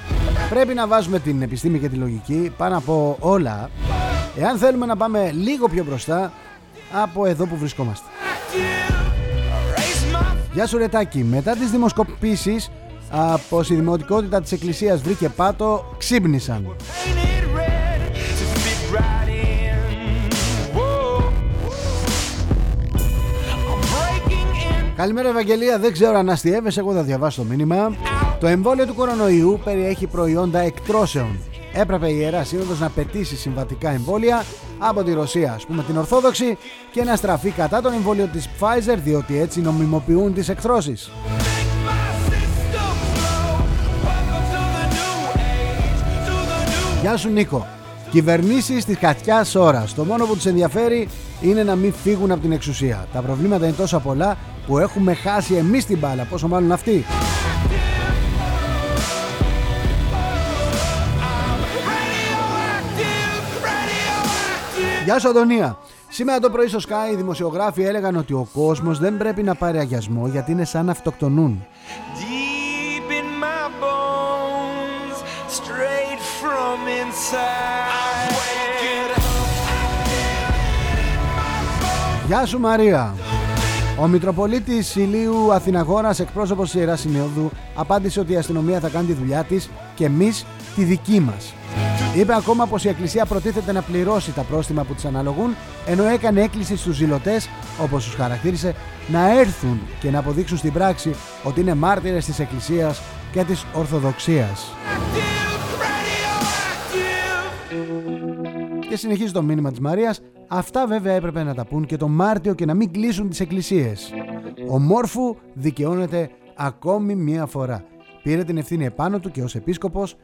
πρέπει να βάζουμε την επιστήμη και τη λογική πάνω από όλα εάν θέλουμε να πάμε λίγο πιο μπροστά από εδώ που βρισκόμαστε. Γεια σου Ρετάκη, μετά τις δημοσκοπήσεις πως η δημοτικότητα της εκκλησίας βρήκε πάτο ξύπνησαν. Καλημέρα Ευαγγελία, δεν ξέρω αν αστείευες, εγώ θα διαβάσω το μήνυμα. Το εμβόλιο του κορονοϊού περιέχει προϊόντα εκτρώσεων. Έπρεπε η Ιερά Σύνοδος να πετήσει συμβατικά εμβόλια από τη Ρωσία, ας πούμε την Ορθόδοξη, και να στραφεί κατά τον εμβόλιο της Pfizer, διότι έτσι νομιμοποιούν τις εκτρώσεις. Γεια σου Νίκο. Κυβερνήσεις της κατιάς ώρας. Το μόνο που τους ενδιαφέρει είναι να μην φύγουν από την εξουσία. Τα προβλήματα είναι τόσο πολλά που έχουμε χάσει εμείς την μπάλα, πόσο μάλλον αυτοί. Γεια σου Αντωνία. Σήμερα το πρωί στο Sky οι δημοσιογράφοι έλεγαν ότι ο κόσμος δεν πρέπει να πάρει αγιασμό γιατί είναι σαν να αυτοκτονούν. Γεια σου Μαρία. Ο Μητροπολίτης Ηλίου Αθηναγόρας, εκπρόσωπος της Ιεράς Συνόδου, απάντησε ότι η αστυνομία θα κάνει τη δουλειά της και εμείς τη δική μας. Είπε ακόμα πως η Εκκλησία προτίθεται να πληρώσει τα πρόστιμα που της αναλογούν, ενώ έκανε έκκληση στους ζηλωτές, όπως τους χαρακτήρισε, να έρθουν και να αποδείξουν στην πράξη ότι είναι μάρτυρες της Εκκλησίας και της Ορθοδοξίας. Και συνεχίζει το μήνυμα της Μαρίας Αυτά βέβαια έπρεπε να τα πούν και το Μάρτιο και να μην κλείσουν τις εκκλησίες. Ο Μόρφου δικαιώνεται ακόμη μία φορά. Πήρε την ευθύνη επάνω του και ως επίσκοπος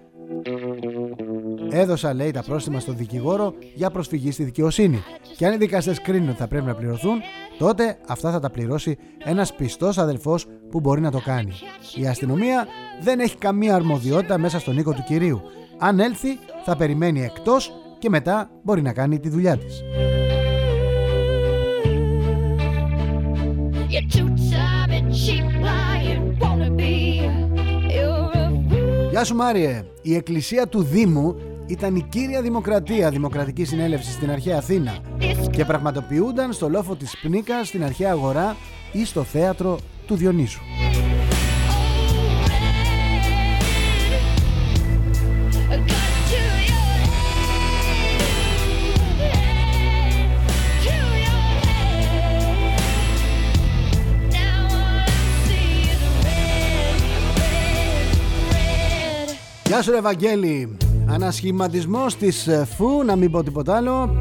έδωσα λέει τα πρόστιμα στον δικηγόρο για προσφυγή στη δικαιοσύνη. Και αν οι δικαστές κρίνουν ότι θα πρέπει να πληρωθούν, τότε αυτά θα τα πληρώσει ένας πιστός αδελφός που μπορεί να το κάνει. Η αστυνομία δεν έχει καμία αρμοδιότητα μέσα στον οίκο του κυρίου. Αν έλθει θα περιμένει εκτός και μετά μπορεί να κάνει τη δουλειά της. Γεια σου Μάριε, η εκκλησία του Δήμου ήταν η κύρια δημοκρατία δημοκρατική συνέλευση στην αρχαία Αθήνα και πραγματοποιούνταν στο λόφο της Πνίκας στην αρχαία αγορά ή στο θέατρο του Διονύσου. Γεια σου Ευαγγέλη. Ανασχηματισμός της ε, ΦΟΥ Να μην πω τίποτα άλλο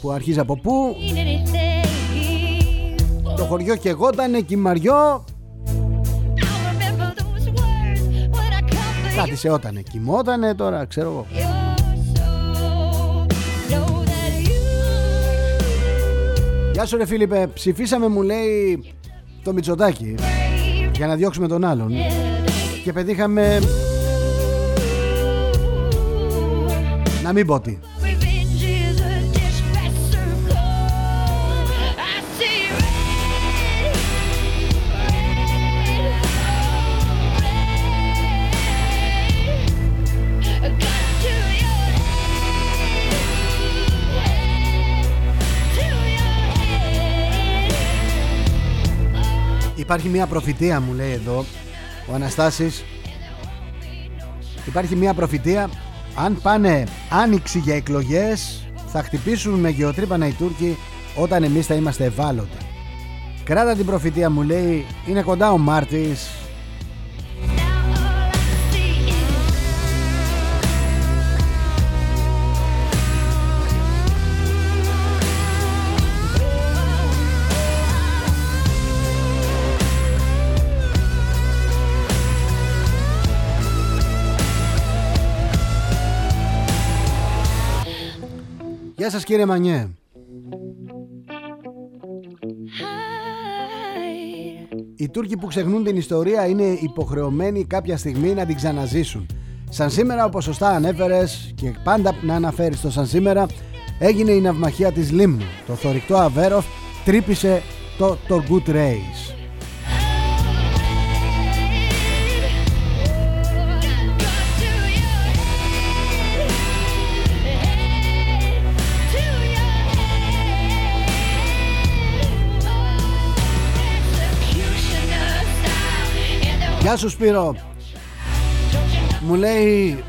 Που αρχίζει από πού. Το χωριό και εγώ ήταν Κυμαριό Κάτι σε ότανε Κοιμότανε τώρα ξέρω εγώ. Γεια σου ρε Φίλιππε. Ψηφίσαμε μου λέει Το Μητσοτάκι Για να διώξουμε τον άλλον. Και πετύχαμε Να μην πω τι. Υπάρχει μια προφητεία μου λέει εδώ ο Αναστάσης Υπάρχει μια προφητεία αν πάνε άνοιξη για εκλογές θα χτυπήσουν με γεωτρύπανα οι Τούρκοι όταν εμείς θα είμαστε ευάλωτοι. Κράτα την προφητεία μου λέει είναι κοντά ο Μάρτης Γεια σας κύριε Μανιέ. Οι Τούρκοι που ξεχνούν την ιστορία είναι υποχρεωμένοι κάποια στιγμή να την ξαναζήσουν. Σαν σήμερα όπως σωστά ανέφερες και πάντα να αναφέρεις το σαν σήμερα έγινε η ναυμαχία της Λίμνου. Το θορυκτό Αβέροφ τρύπησε το Good Race. Γεια σου Σπύρο. Μου λέει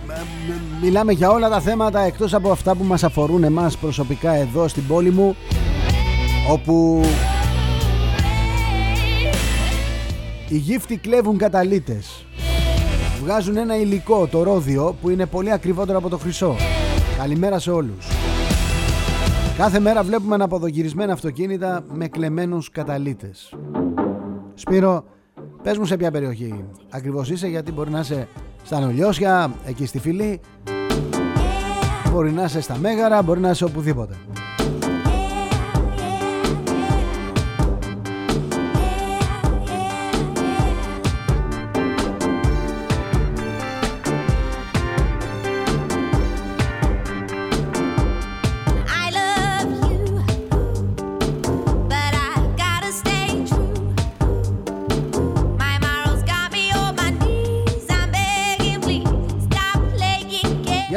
Μιλάμε για όλα τα θέματα Εκτός από αυτά που μας αφορούν εμάς προσωπικά Εδώ στην πόλη μου Όπου Οι γύφτοι κλέβουν καταλήτες. Βγάζουν ένα υλικό Το ρόδιο που είναι πολύ ακριβότερο από το χρυσό. Καλημέρα σε όλους. Κάθε μέρα βλέπουμε αναποδογυρισμένα αυτοκίνητα Με κλεμμένους καταλήτες. Σπύρο Πες μου σε ποια περιοχή ακριβώς είσαι γιατί μπορεί να είσαι στα Νολιώσια, εκεί στη Φιλή. Μπορεί να είσαι στα Μέγαρα, μπορεί να είσαι οπουδήποτε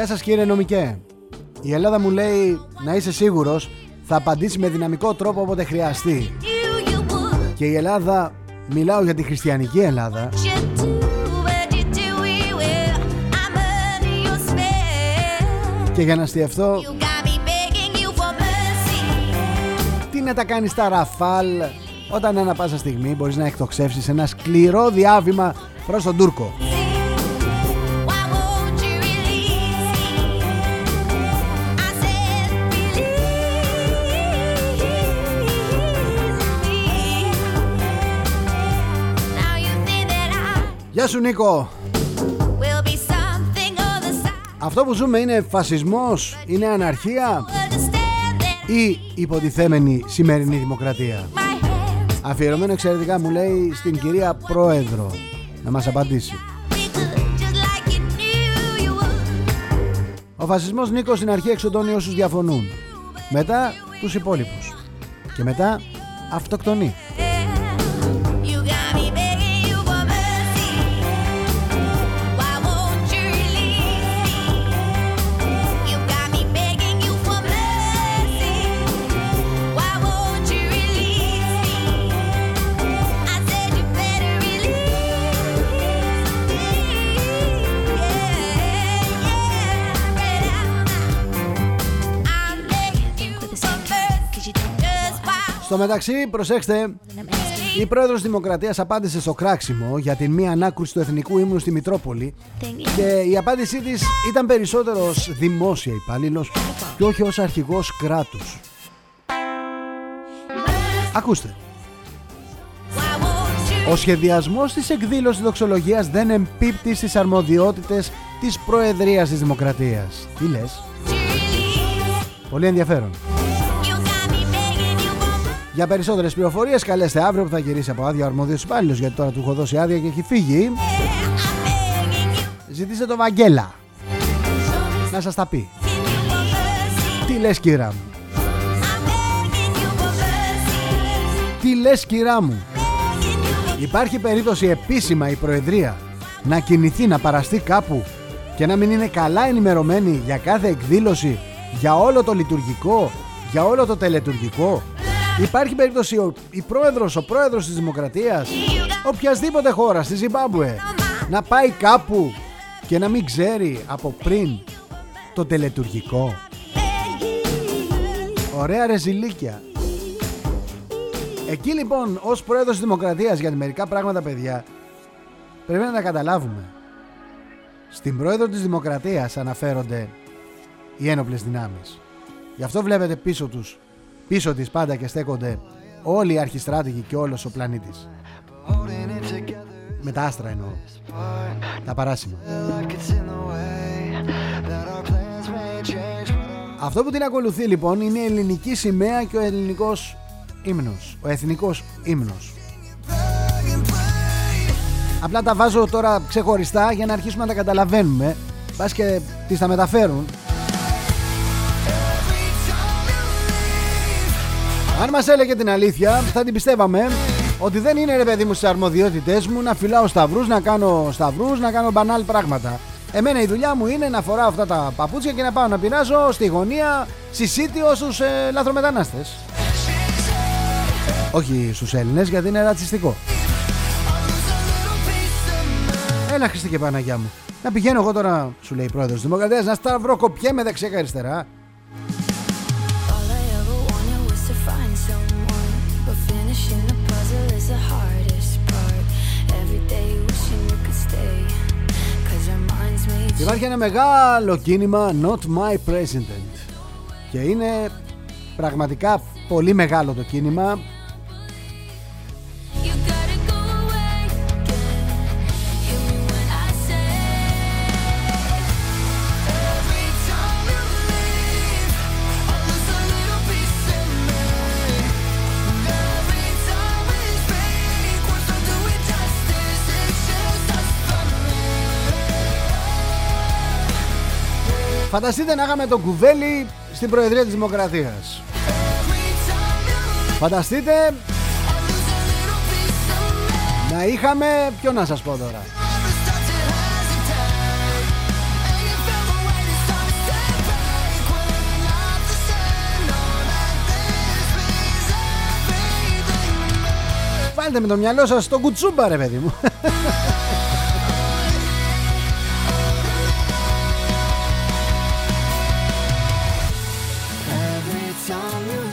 σας κύριε νομικέ. Η Ελλάδα μου λέει να είσαι σίγουρος Θα απαντήσει με δυναμικό τρόπο όποτε χρειαστεί. Και η Ελλάδα Μιλάω για τη χριστιανική Ελλάδα. Και για να αστιευτώ Τι να τα κάνεις τα ραφάλ Όταν ανά πάσα στιγμή μπορείς να εκτοξεύσεις ένα σκληρό διάβημα προς τον Τούρκο Γεια σου Νίκο. Αυτό που ζούμε είναι φασισμός Είναι αναρχία Ή υποτιθέμενη σημερινή δημοκρατία. Αφιερωμένο εξαιρετικά μου λέει Στην κυρία Πρόεδρο Να μας απαντήσει. Ο φασισμός Νίκο στην αρχή εξοντώνει όσους διαφωνούν. Μετά τους υπόλοιπους. Και μετά αυτοκτονεί Στο μεταξύ, προσέξτε, Η πρόεδρος Δημοκρατίας απάντησε στο κράξιμο για την μία ανάκρουση του εθνικού ύμνου στη Μητρόπολη και η απάντησή της ήταν περισσότερος ως δημόσια υπάλληλος και όχι ως αρχηγός κράτους. Ακούστε. Ο σχεδιασμός της εκδήλωσης δοξολογίας δεν εμπίπτει στις αρμοδιότητες της Προεδρίας της Δημοκρατίας. Τι λες; Πολύ ενδιαφέρον. Για περισσότερες πληροφορίες καλέστε αύριο που θα γυρίσει από άδεια ο αρμόδιος υπάλληλος γιατί τώρα του έχω δώσει άδεια και έχει φύγει. Ζητήστε το Βαγγέλα να σας τα πει. Τι λες κυρά μου; Τι λες κυρά μου; Υπάρχει περίπτωση επίσημα η Προεδρία να κινηθεί να παραστεί κάπου και να μην είναι καλά ενημερωμένη για κάθε εκδήλωση, για όλο το λειτουργικό, για όλο το τελετουργικό; Υπάρχει περίπτωση ο, η πρόεδρος, ο πρόεδρος της Δημοκρατίας, οποιασδήποτε χώρας στη Ζιμπάμπουε, να πάει κάπου και να μην ξέρει από πριν το τελετουργικό. Ωραία ρεζιλίκια. Εκεί λοιπόν ως πρόεδρος της Δημοκρατίας για μερικά πράγματα παιδιά πρέπει να τα καταλάβουμε. Στην πρόεδρο της Δημοκρατίας αναφέρονται οι ένοπλες δυνάμεις. Γι' αυτό βλέπετε πίσω τους, πίσω της πάντα και στέκονται όλοι οι αρχιστράτηγοι και όλος ο πλανήτης. Με τα άστρα εννοώ. Τα παράσιμα. Αυτό που την ακολουθεί λοιπόν είναι η ελληνική σημαία και ο ελληνικός ύμνος. Ο εθνικός ύμνος. Απλά τα βάζω τώρα ξεχωριστά για να αρχίσουμε να τα καταλαβαίνουμε. Πας και τις τα μεταφέρουν. Αν μας έλεγε την αλήθεια θα την πιστεύαμε ότι δεν είναι ρε παιδί μου στις αρμοδιότητες μου να φυλάω σταυρούς, να κάνω σταυρούς, να κάνω μπανάλ πράγματα. Εμένα η δουλειά μου είναι να φοράω αυτά τα παπούτσια και να πάω να πεινάζω στη γωνία συσίτιο στους ε, λαθρομετανάστες. Όχι στους Έλληνες γιατί είναι ρατσιστικό. Έλα Χριστί και Παναγιά μου. Να πηγαίνω εγώ τώρα, σου λέει η πρόεδρος της Δημοκρατίας, να σταυρώ κοπιέ δεξιά και αριστερά. Υπάρχει ένα μεγάλο κίνημα Not My President. Και είναι πραγματικά πολύ μεγάλο το κίνημα Φανταστείτε να είχαμε τον κουβέλι στην Προεδρία της Δημοκρατίας. Φανταστείτε να είχαμε... Ποιο να σας πω τώρα. Βάλτε με το μυαλό σας στο κουτσούμπα ρε παιδί μου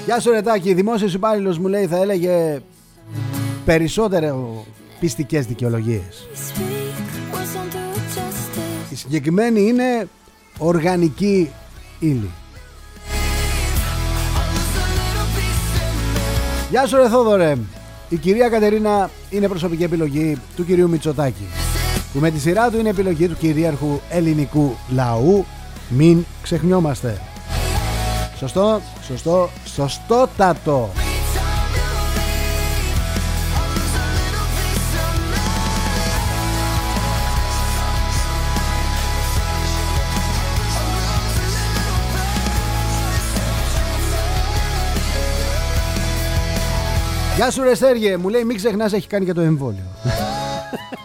Γεια σου Ρετάκη, δημόσιος υπάλληλος μου λέει θα έλεγε περισσότερο πιστικές δικαιολογίες. Η συγκεκριμένη είναι οργανική ύλη. Γεια σου ρε Θόδωρε. Η κυρία Κατερίνα είναι προσωπική επιλογή του κυρίου Μητσοτάκη που με τη σειρά του είναι επιλογή του κυρίαρχου ελληνικού λαού. Μην ξεχνιόμαστε. Σωστό, σωστό, σωστότατο. Γεια σου ρε Σέργε, μου λέει μην ξεχνάς έχει κάνει και το εμβόλιο.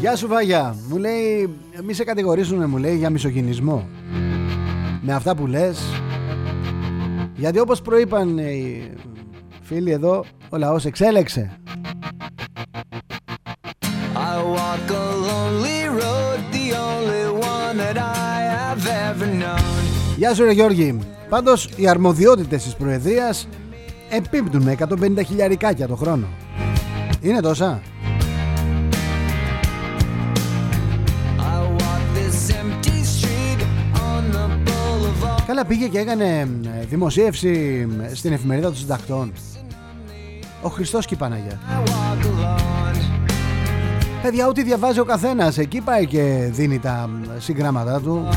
Γεια σου Βάγια. Μου λέει μη σε κατηγορήσουν μου λέει για μισογυνισμό. Με αυτά που λες. Γιατί όπως προείπαν οι φίλοι εδώ Ο λαός εξέλεξε. I walk a lonely road The only one that I have Γεια σου ρε Γιώργη. Πάντως οι αρμοδιότητες της Προεδρίας Επίπτουν με 150 χιλιαρικάκια το χρόνο. Είναι τόσα; Καλά πήγε και έκανε δημοσίευση στην εφημερίδα των συντακτών. Ο Χριστός και η Παναγιά Παιδιά ό,τι διαβάζει ο καθένας Εκεί πάει και δίνει τα συγγράμματά του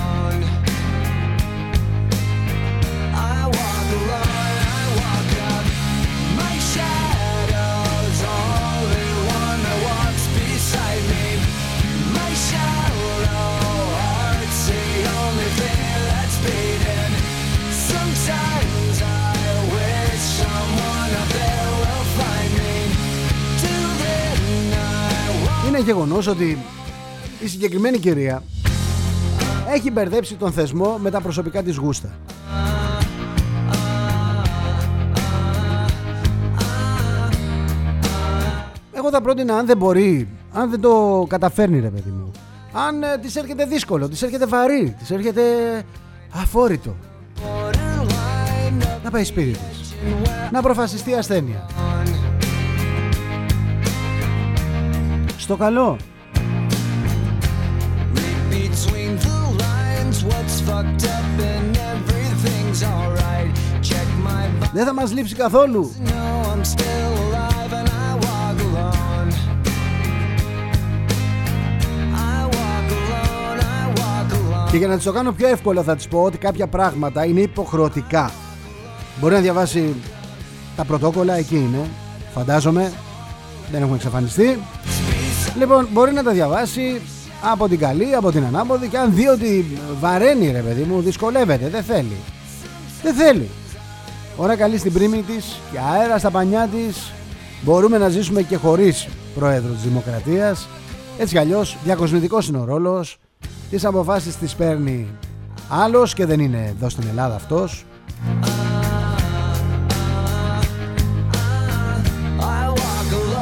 είναι γεγονός ότι η συγκεκριμένη κυρία έχει μπερδέψει τον θεσμό με τα προσωπικά της γούστα. Εγώ θα πρότεινα αν δεν μπορεί, αν δεν το καταφέρνει ρε παιδί μου, αν ε, της έρχεται δύσκολο, της έρχεται βαρύ, της έρχεται αφόρητο, να πάει σπίτι της, να προφασιστεί ασθένεια. Στο καλό. Δεν θα μας λείψει καθόλου. Και για να της το κάνω πιο εύκολο θα της πω ότι κάποια πράγματα είναι υποχρεωτικά. Μπορεί να διαβάσει τα πρωτόκολλα, εκεί είναι. Φαντάζομαι. Δεν έχουν εξαφανιστεί. Λοιπόν, μπορεί να τα διαβάσει από την καλή, από την ανάποδη και αν δει ότι βαραίνει ρε παιδί μου, δυσκολεύεται, δεν θέλει. Δεν θέλει. Ώρα καλή στην πρίμη της και αέρα στα πανιά της. Μπορούμε να ζήσουμε και χωρίς πρόεδρο της Δημοκρατίας. Έτσι κι αλλιώς, διακοσμητικός είναι ο ρόλος. Τις αποφάσεις τις παίρνει άλλος και δεν είναι εδώ στην Ελλάδα αυτός.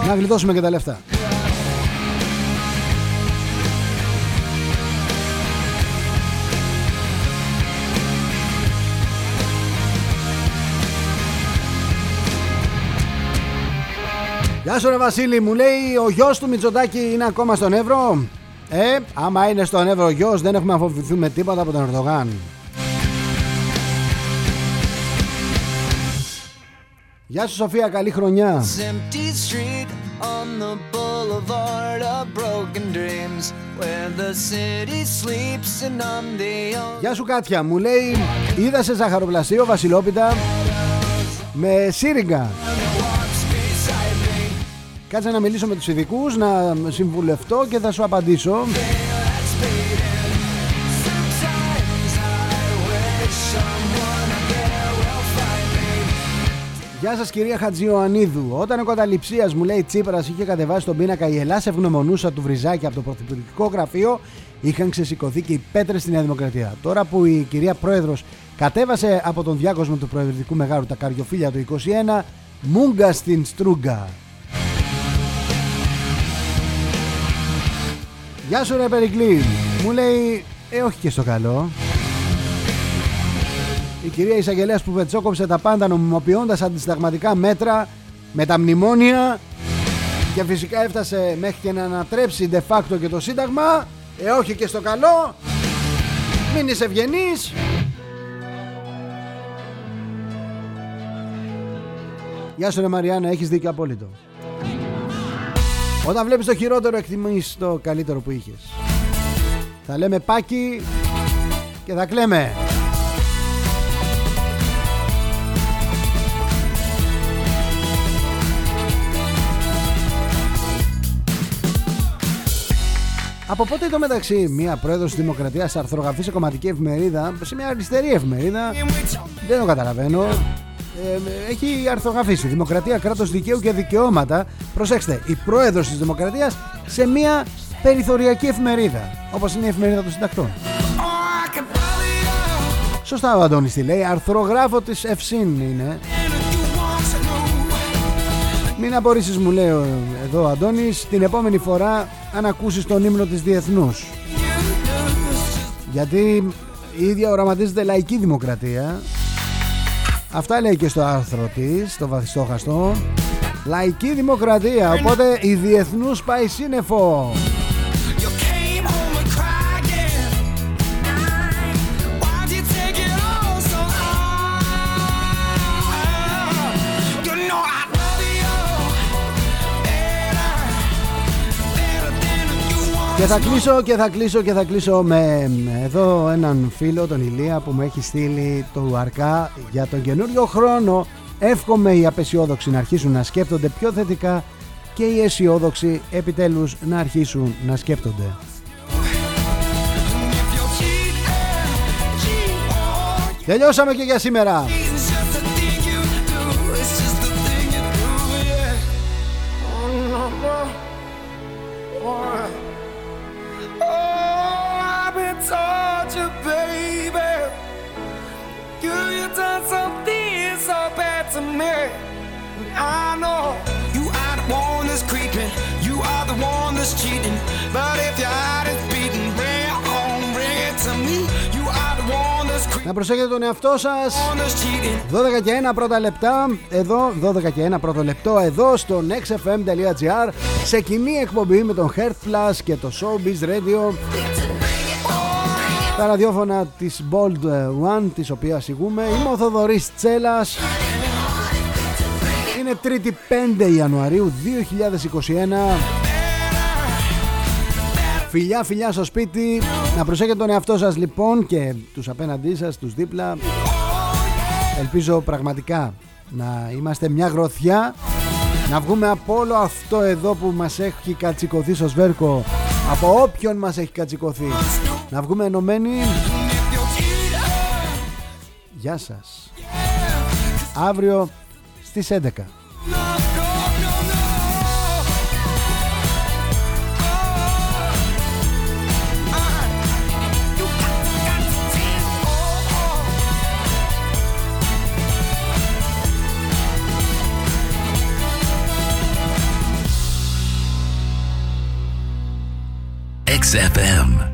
Να γλιτώσουμε και τα λεφτά. Γεια σου ρε Βασίλη, μου λέει ο γιος του Μητσοτάκη είναι ακόμα στον Εύρο. Ε, άμα είναι στον Εύρο ο γιος δεν έχουμε αφοβηθεί με τίποτα από τον Ερδογάν. Γεια σου Σοφία, καλή χρονιά. Γεια σου Κάτια, μου λέει είδα σε ζαχαροπλαστείο Βασιλόπιτα με σύριγγα. Κάτσε να μιλήσω με τους ειδικούς, να συμβουλευτώ και θα σου απαντήσω. Γεια σας κυρία Χατζιωαννίδου. Όταν ο καταληψίας μου λέει Τσίπρας είχε κατεβάσει τον πίνακα η Ελλάς ευγνωμονούσα του Βριζάκη από το Πρωθυπουργικό Γραφείο είχαν ξεσηκωθεί και οι πέτρες στη Νέα Δημοκρατία. Τώρα που η κυρία Πρόεδρος κατέβασε από τον διάκοσμο του Προεδρικού Μεγάρου τα καριοφίλια του 21 Μούγκα στην Στρούγκα. Γεια σου ρε Περικλή. Μου λέει ε όχι και στο καλό Η κυρία Ισαγγελέας που πετσόκοψε τα πάντα νομιμοποιώντας αντισταγματικά μέτρα Με τα μνημόνια Και φυσικά έφτασε μέχρι και να ανατρέψει de facto και το σύνταγμα Ε όχι και στο καλό Μην είσαι ευγενής Γεια σου ρε Μαριάννα έχεις δίκιο απόλυτο όταν βλέπεις το χειρότερο εκτιμείς το καλύτερο που είχες. Θα λέμε πάκι και θα κλαίμε. Από πότε το μεταξύ μία πρόεδρος της Δημοκρατίας αρθρογραφεί σε κομματική εφημερίδα, σε μια αριστερή εφημερίδα, δεν το καταλαβαίνω. ε, έχει αρθογραφήσει. Δημοκρατία, κράτος δικαίου και δικαιώματα. Προσέξτε, η πρόεδρος της Δημοκρατίας σε μια περιθωριακή εφημερίδα όπως είναι η εφημερίδα των συντακτών. Σωστά ο Αντώνης τι λέει αρθρογράφο της Ευσύν είναι. Μην απορρίσεις μου λέει εδώ ο Αντώνης την επόμενη φορά αν ακούσεις τον ύμνο της Διεθνούς. Γιατί η ίδια οραματίζεται λαϊκή δημοκρατία. Αυτά λέει και στο άρθρο της, στο βαθιστόχαστο. Λαϊκή δημοκρατία, οπότε η διεθνούς πάει σύννεφο. Και θα κλείσω και θα κλείσω και θα κλείσω με εδώ έναν φίλο τον Ηλία που μου έχει στείλει το αρκά για τον καινούριο χρόνο εύχομαι οι απεσιόδοξοι να αρχίσουν να σκέπτονται πιο θετικά και οι αισιόδοξοι επιτέλους να αρχίσουν να σκέπτονται. Τελειώσαμε και για σήμερα. Να προσέχετε τον εαυτό σας. 12 και 1 πρώτα λεπτά. Εδώ 12 και 1 πρώτο λεπτό. Εδώ στο nextfm.gr Σε κοινή εκπομπή με τον Heart Plus Και το Showbiz Radio. Τα ραδιόφωνα της Bold One Της οποίας ηγούμε Είμαι ο Θοδωρής Τσέλας. Είναι 3η 5 Ιανουαρίου 2021 Φιλιά, φιλιά στο σπίτι. Να προσέχετε τον εαυτό σας λοιπόν και τους απέναντί σας, τους δίπλα. Ελπίζω πραγματικά να είμαστε μια γροθιά. Να βγούμε από όλο αυτό εδώ που μας έχει κατσικωθεί στο σβέρκο. Από όποιον μας έχει κατσικωθεί. Να βγούμε ενωμένοι. Γεια σας. Αύριο στις 11. XFM.